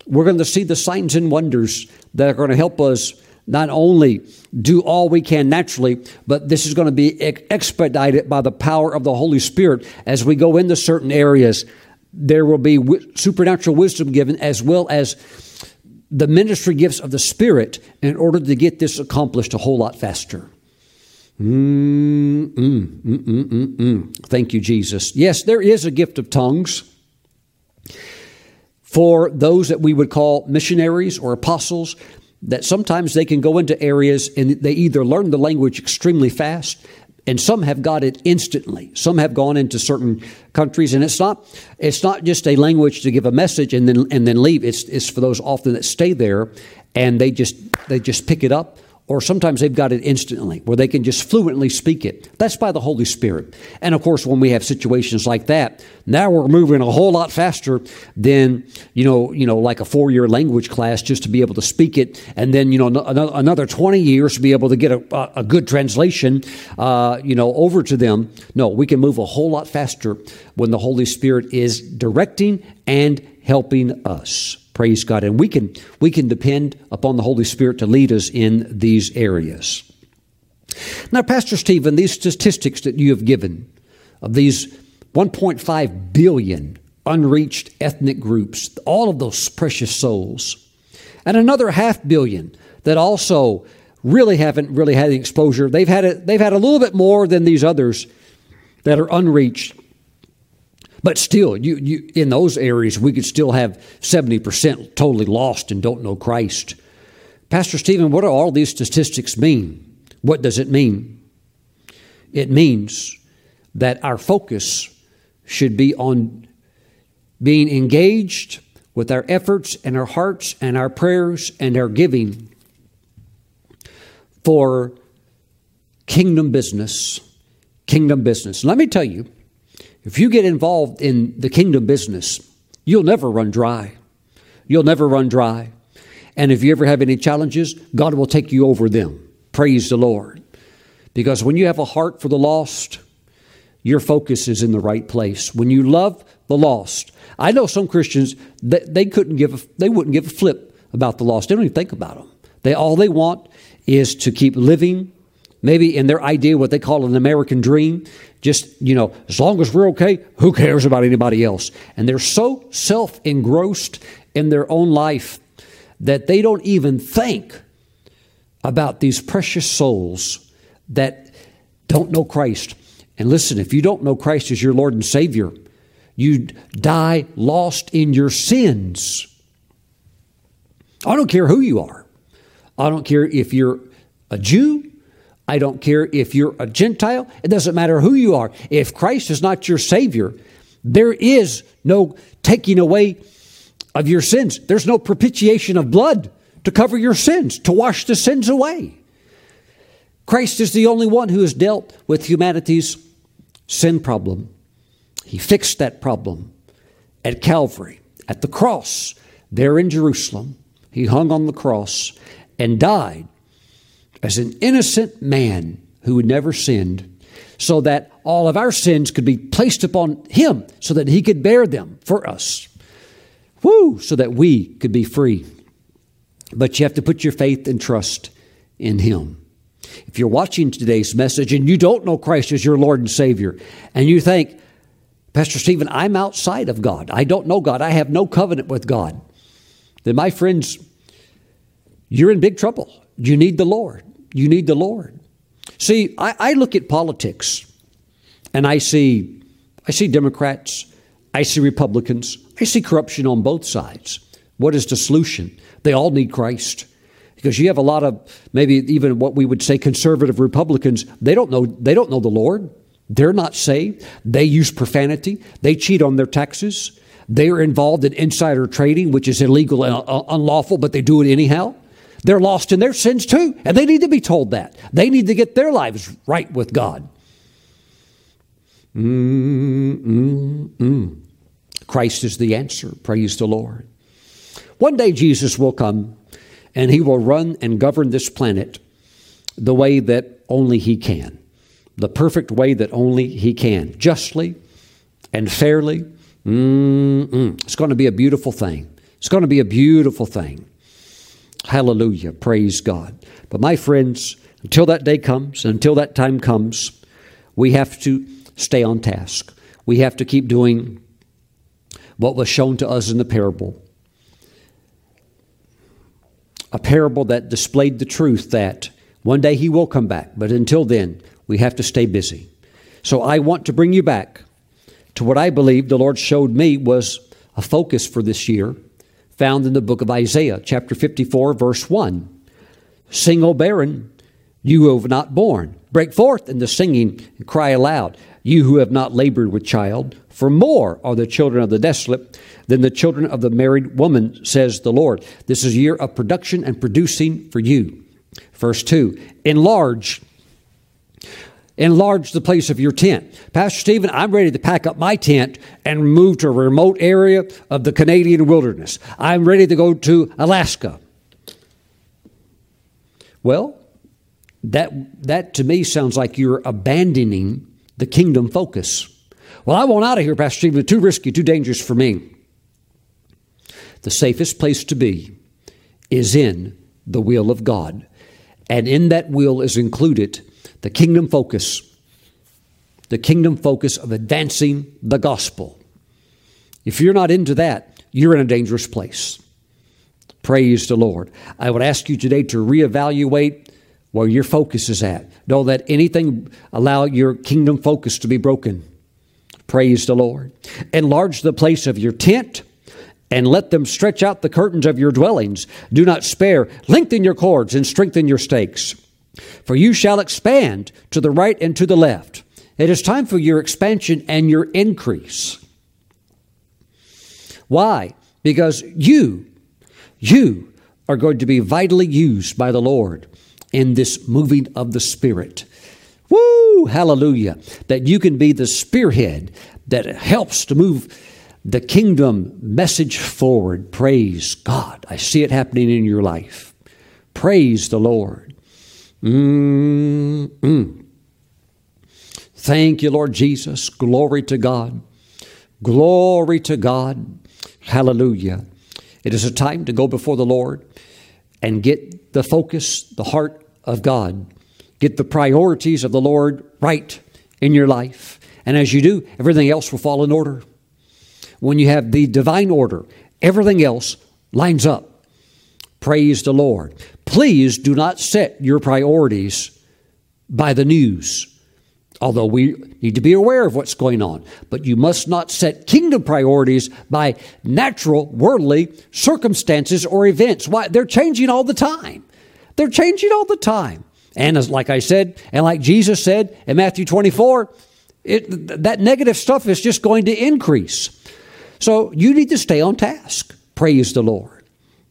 we're going to see the signs and wonders that are going to help us not only do all we can naturally, but this is going to be expedited by the power of the Holy Spirit as we go into certain areas. There will be supernatural wisdom given as well as the ministry gifts of the Spirit in order to get this accomplished a whole lot faster. Mm, mm, mm, Thank you, Jesus. Yes, there is a gift of tongues for those that we would call missionaries or apostles that sometimes they can go into areas and they either learn the language extremely fast and some have got it instantly. Some have gone into certain countries and it's not it's not just a language to give a message and then and then leave. It's it's for those often that stay there and they just they just pick it up or sometimes they've got it instantly where they can just fluently speak it. That's by the Holy Spirit. And of course, when we have situations like that, now we're moving a whole lot faster than, you know, you know, like a four year language class just to be able to speak it. And then, you know, another 20 years to be able to get a, a good translation, uh, you know, over to them. No, we can move a whole lot faster when the Holy Spirit is directing and helping us. Praise God. And we can, we can depend upon the Holy Spirit to lead us in these areas. Now, Pastor Stephen, these statistics that you have given of these 1.5 billion unreached ethnic groups, all of those precious souls, and another half billion that also really haven't really had the exposure. They've had a, they've had a little bit more than these others that are unreached. But still, you, you, in those areas, we could still have 70% totally lost and don't know Christ. Pastor Stephen, what do all these statistics mean? What does it mean? It means that our focus should be on being engaged with our efforts and our hearts and our prayers and our giving for kingdom business. Kingdom business. Let me tell you, if you get involved in the kingdom business, you'll never run dry. You'll never run dry. And if you ever have any challenges, God will take you over them. Praise the Lord. Because when you have a heart for the lost, your focus is in the right place. When you love the lost, I know some Christians that they couldn't give a, they wouldn't give a flip about the lost. They don't even think about them. They all they want is to keep living maybe in their idea what they call an American dream, just, you know, as long as we're okay, who cares about anybody else? And they're so self engrossed in their own life that they don't even think about these precious souls that don't know Christ. And listen, if you don't know Christ as your Lord and Savior, you die lost in your sins. I don't care who you are. I don't care if you're a Jew I don't care if you're a Gentile, it doesn't matter who you are. If Christ is not your Savior, there is no taking away of your sins. There's no propitiation of blood to cover your sins, to wash the sins away. Christ is the only one who has dealt with humanity's sin problem. He fixed that problem at Calvary, at the cross, there in Jerusalem. He hung on the cross and died as an innocent man who had never sinned, so that all of our sins could be placed upon him, so that he could bear them for us. Woo! So that we could be free. But you have to put your faith and trust in him. If you're watching today's message and you don't know Christ as your Lord and Savior, and you think, Pastor Stephen, I'm outside of God. I don't know God. I have no covenant with God. Then, my friends, you're in big trouble. You need the Lord. You need the Lord. See, I, I look at politics and I see I see Democrats, I see Republicans, I see corruption on both sides. What is the solution? They all need Christ. Because you have a lot of maybe even what we would say conservative Republicans, they don't know they don't know the Lord. They're not saved. They use profanity. They cheat on their taxes. They are involved in insider trading, which is illegal and uh, unlawful, but they do it anyhow. They're lost in their sins too, and they need to be told that. They need to get their lives right with God. Mm-mm-mm. Christ is the answer. Praise the Lord. One day Jesus will come and he will run and govern this planet the way that only he can, the perfect way that only he can, justly and fairly. Mm-mm. It's going to be a beautiful thing. It's going to be a beautiful thing. Hallelujah. Praise God. But my friends, until that day comes, until that time comes, we have to stay on task. We have to keep doing what was shown to us in the parable. A parable that displayed the truth that one day he will come back, but until then, we have to stay busy. So I want to bring you back to what I believe the Lord showed me was a focus for this year, found in the book of Isaiah, chapter 54, verse 1. Sing, O barren, you who have not born. Break forth in the singing and cry aloud, you who have not labored with child. For more are the children of the desolate than the children of the married woman, says the Lord. This is a year of production and producing for you. Verse 2 Enlarge. Enlarge the place of your tent. Pastor Stephen, I'm ready to pack up my tent and move to a remote area of the Canadian wilderness. I'm ready to go to Alaska. Well, that, that to me sounds like you're abandoning the kingdom focus. Well, I want out of here, Pastor Stephen. Too risky, too dangerous for me. The safest place to be is in the will of God. And in that will is included the kingdom focus, the kingdom focus of advancing the gospel. If you're not into that, you're in a dangerous place. Praise the Lord. I would ask you today to reevaluate where your focus is at. Don't let anything allow your kingdom focus to be broken. Praise the Lord. Enlarge the place of your tent and let them stretch out the curtains of your dwellings. Do not spare. Lengthen your cords and strengthen your stakes. For you shall expand to the right and to the left. It is time for your expansion and your increase. Why? Because you, you are going to be vitally used by the Lord in this moving of the Spirit. Woo! Hallelujah. That you can be the spearhead that helps to move the kingdom message forward. Praise God. I see it happening in your life. Praise the Lord. Mm-mm. Thank you, Lord Jesus. Glory to God. Glory to God. Hallelujah. It is a time to go before the Lord and get the focus, the heart of God. Get the priorities of the Lord right in your life. And as you do, everything else will fall in order. When you have the divine order, everything else lines up. Praise the Lord. Please do not set your priorities by the news, although we need to be aware of what's going on. But you must not set kingdom priorities by natural, worldly circumstances or events. Why? They're changing all the time. They're changing all the time. And as like I said, and like Jesus said in Matthew 24, it, that negative stuff is just going to increase. So you need to stay on task. Praise the Lord.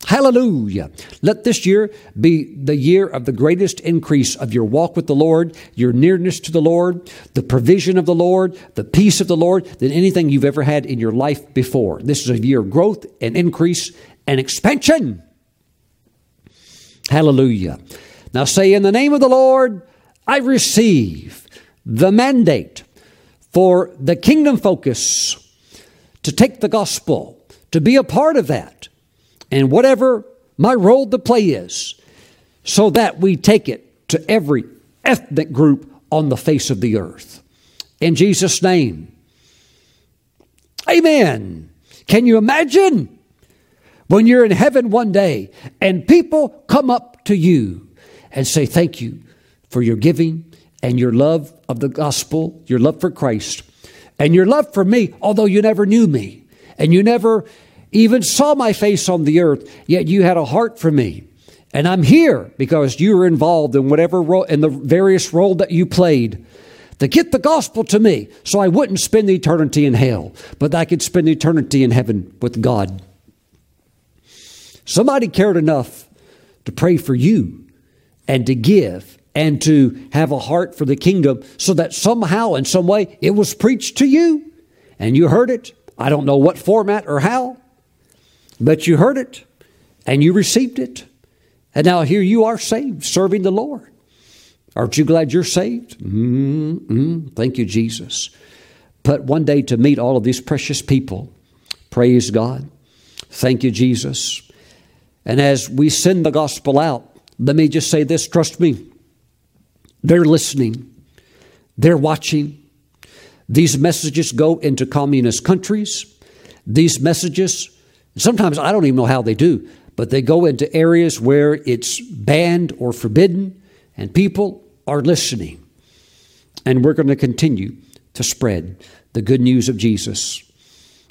Hallelujah. Let this year be the year of the greatest increase of your walk with the Lord, your nearness to the Lord, the provision of the Lord, the peace of the Lord than anything you've ever had in your life before. This is a year of growth and increase and expansion. Hallelujah. Now say, in the name of the Lord, I receive the mandate for the kingdom focus to take the gospel, to be a part of that, and whatever my role to play is, so that we take it to every ethnic group on the face of the earth. In Jesus' name, Amen. Can you imagine when you're in heaven one day and people come up to you and say, Thank you for your giving and your love of the gospel, your love for Christ, and your love for me, although you never knew me and you never even saw my face on the earth, yet you had a heart for me. And I'm here because you were involved in whatever role, in the various role that you played to get the gospel to me so I wouldn't spend eternity in hell, but I could spend eternity in heaven with God. Somebody cared enough to pray for you and to give and to have a heart for the kingdom so that somehow, in some way, it was preached to you and you heard it. I don't know what format or how, but you heard it and you received it. And now here you are saved, serving the Lord. Aren't you glad you're saved? Mm-hmm. Thank you, Jesus. But one day to meet all of these precious people. Praise God. Thank you, Jesus. And as we send the gospel out, let me just say this trust me. They're listening, they're watching. These messages go into communist countries. These messages, sometimes I don't even know how they do, but they go into areas where it's banned or forbidden, and people are listening. And we're going to continue to spread the good news of Jesus.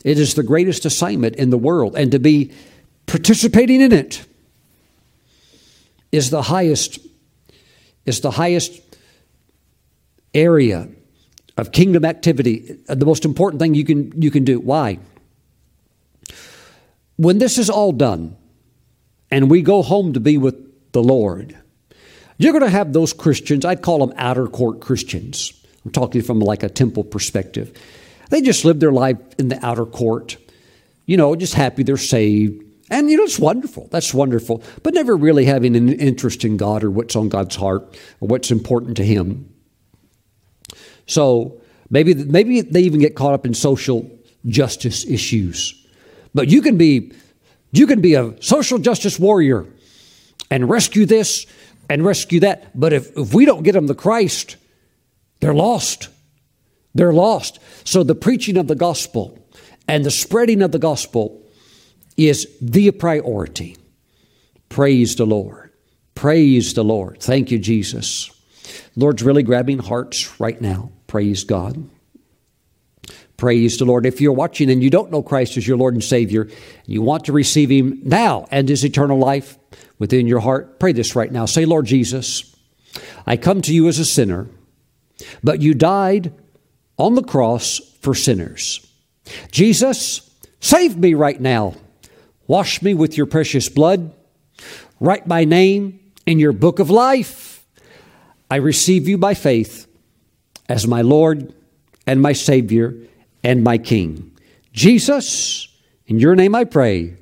It is the greatest assignment in the world, and to be participating in it is the highest is the highest area of kingdom activity the most important thing you can you can do why when this is all done and we go home to be with the lord you're going to have those Christians, I'd call them outer court Christians. I'm talking from like a temple perspective. They just live their life in the outer court, you know, just happy they're saved. And, you know, it's wonderful. That's wonderful. But never really having an interest in God or what's on God's heart or what's important to Him. So maybe, maybe they even get caught up in social justice issues. But you can be, you can be a social justice warrior and rescue this and rescue that. But if, if we don't get them the Christ, they're lost. They're lost. So the preaching of the gospel and the spreading of the gospel is the priority. Praise the Lord. Praise the Lord. Thank you, Jesus. Lord's really grabbing hearts right now. Praise God. Praise the Lord. If you're watching and you don't know Christ as your Lord and Savior, you want to receive Him now and His eternal life, within your heart, pray this right now. Say, Lord Jesus, I come to you as a sinner, but you died on the cross for sinners. Jesus, save me right now. Wash me with your precious blood. Write my name in your book of life. I receive you by faith as my Lord and my Savior and my King. Jesus, in your name I pray.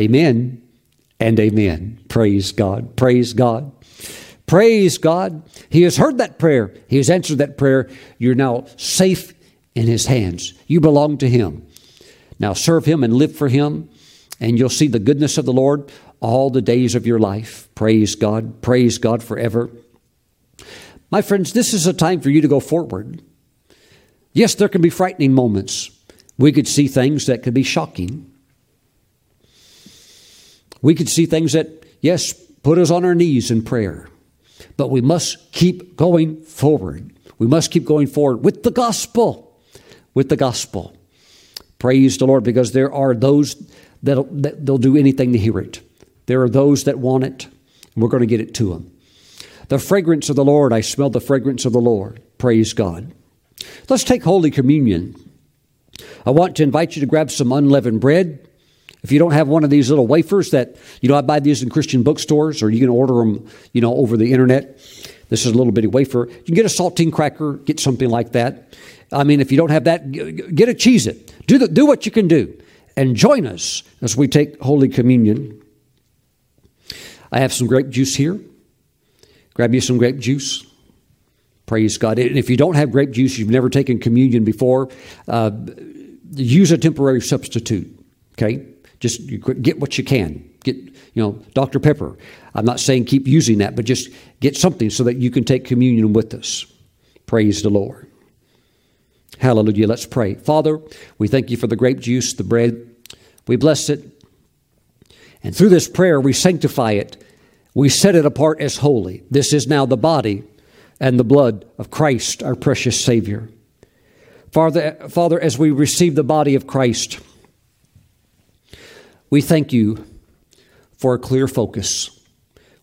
Amen and amen. Praise God. Praise God. Praise God. He has heard that prayer. He has answered that prayer. You're now safe in His hands. You belong to Him. Now serve Him and live for Him, and you'll see the goodness of the Lord all the days of your life. Praise God. Praise God forever. My friends, this is a time for you to go forward. Yes, there can be frightening moments. We could see things that could be shocking. We could see things that, yes, put us on our knees in prayer. But we must keep going forward. We must keep going forward with the gospel. With the gospel. Praise the Lord, because there are those that'll, that they'll do anything to hear it. There are those that want it, and we're going to get it to them. The fragrance of the Lord, I smell the fragrance of the Lord. Praise God. Let's take Holy Communion. I want to invite you to grab some unleavened bread. If you don't have one of these little wafers that, you know, I buy these in Christian bookstores or you can order them, you know, over the internet. This is a little bitty wafer. You can get a saltine cracker, get something like that. I mean, if you don't have that, get a Cheez-It. Do, the, do what you can do. And join us as we take Holy Communion. I have some grape juice here. Grab you some grape juice. Praise God. And if you don't have grape juice, you've never taken communion before, uh, use a temporary substitute. Okay? Just get what you can. Get, you know, Dr. Pepper. I'm not saying keep using that, but just get something so that you can take communion with us. Praise the Lord. Hallelujah. Let's pray. Father, we thank you for the grape juice, the bread. We bless it. And through this prayer, we sanctify it. We set it apart as holy. This is now the body and the blood of Christ, our precious Savior. Father, Father, as we receive the body of Christ, we thank you for a clear focus.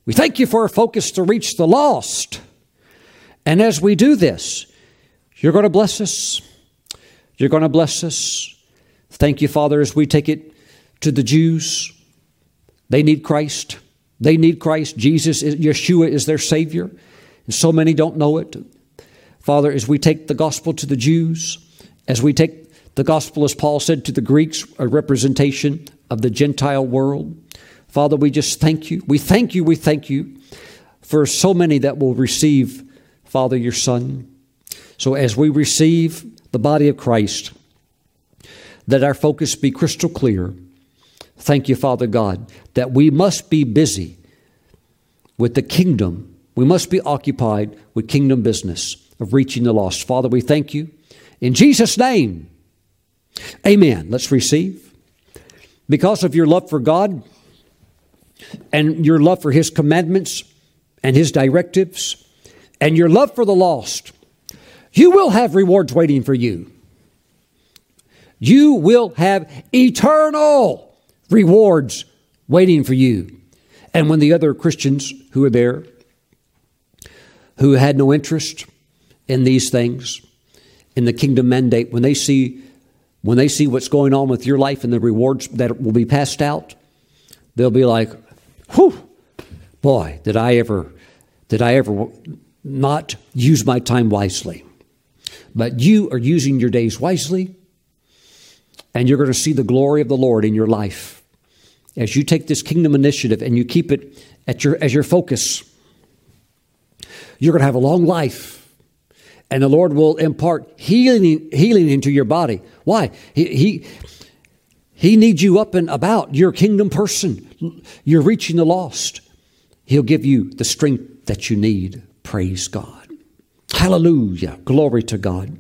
We thank you for a focus to reach the lost. And as we do this, you're going to bless us. You're going to bless us. Thank you, Father, as we take it to the Jews. They need Christ. They need Christ. Jesus, Yeshua is their Savior. And so many don't know it. Father, as we take the gospel to the Jews, as we take the gospel, as Paul said, to the Greeks, a representation of the Gentile world, Father, we just thank you. We thank you. We thank you for so many that will receive, Father, your Son. So as we receive the body of Christ, that our focus be crystal clear. Thank you, Father God, that we must be busy with the kingdom. We must be occupied with kingdom business of reaching the lost. Father, we thank you. In Jesus' name, amen. Let's receive. Because of your love for God and your love for His commandments and His directives and your love for the lost, you will have rewards waiting for you. You will have eternal rewards waiting for you. And when the other Christians who are there, who had no interest in these things, in the kingdom mandate, when they see when they see what's going on with your life and the rewards that will be passed out, they'll be like, "Whew, boy, did I ever, did I ever not use my time wisely?" But you are using your days wisely, and you're going to see the glory of the Lord in your life as you take this kingdom initiative and you keep it at your, as your focus. You're going to have a long life, and the Lord will impart healing, healing into your body. Why? He, he, he needs you up and about. You're a kingdom person. You're reaching the lost. He'll give you the strength that you need. Praise God. Hallelujah. Glory to God.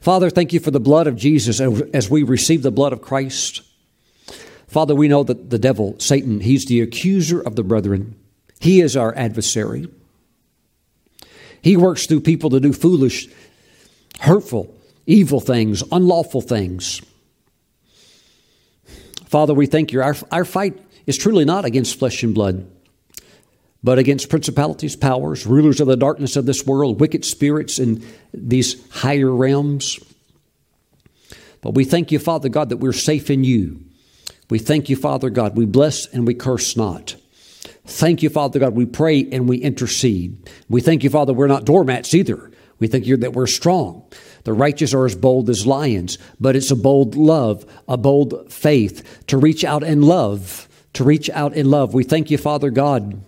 Father, thank you for the blood of Jesus as we receive the blood of Christ. Father, we know that the devil, Satan, he's the accuser of the brethren. He is our adversary. He works through people to do foolish, hurtful, evil things, unlawful things. Father, we thank you. Our, our fight is truly not against flesh and blood, but against principalities, powers, rulers of the darkness of this world, wicked spirits in these higher realms. But we thank you, Father God, that we're safe in you. We thank you, Father God. We bless and we curse not. Thank you, Father God. We pray and we intercede. We thank you, Father, we're not doormats either. We thank you that we're strong. The righteous are as bold as lions, but it's a bold love, a bold faith to reach out in love, to reach out in love. We thank you, Father God,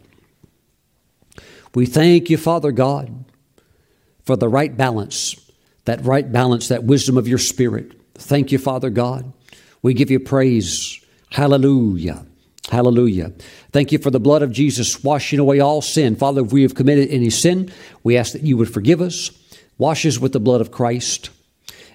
we thank you, Father God, for the right balance, that right balance, that wisdom of your Spirit. Thank you, Father God. We give you praise. Hallelujah. Hallelujah. Thank you for the blood of Jesus washing away all sin. Father, if we have committed any sin, we ask that you would forgive us, wash us with the blood of Christ.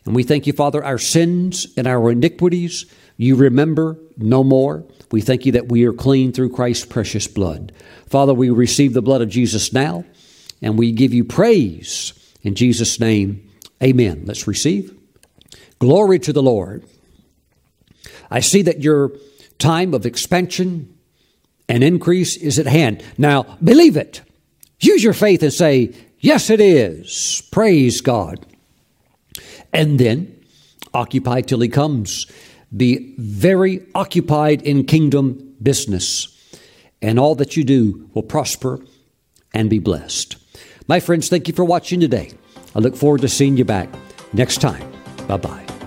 And we thank you, Father, our sins and our iniquities, you remember no more. We thank you that we are clean through Christ's precious blood. Father, we receive the blood of Jesus now, and we give you praise in Jesus' name. Amen. Let's receive. Glory to the Lord. I see that your time of expansion and increase is at hand. Now, believe it. Use your faith and say, Yes, it is. Praise God. And then occupy till He comes. Be very occupied in kingdom business, and all that you do will prosper and be blessed. My friends, thank you for watching today. I look forward to seeing you back next time. Bye bye.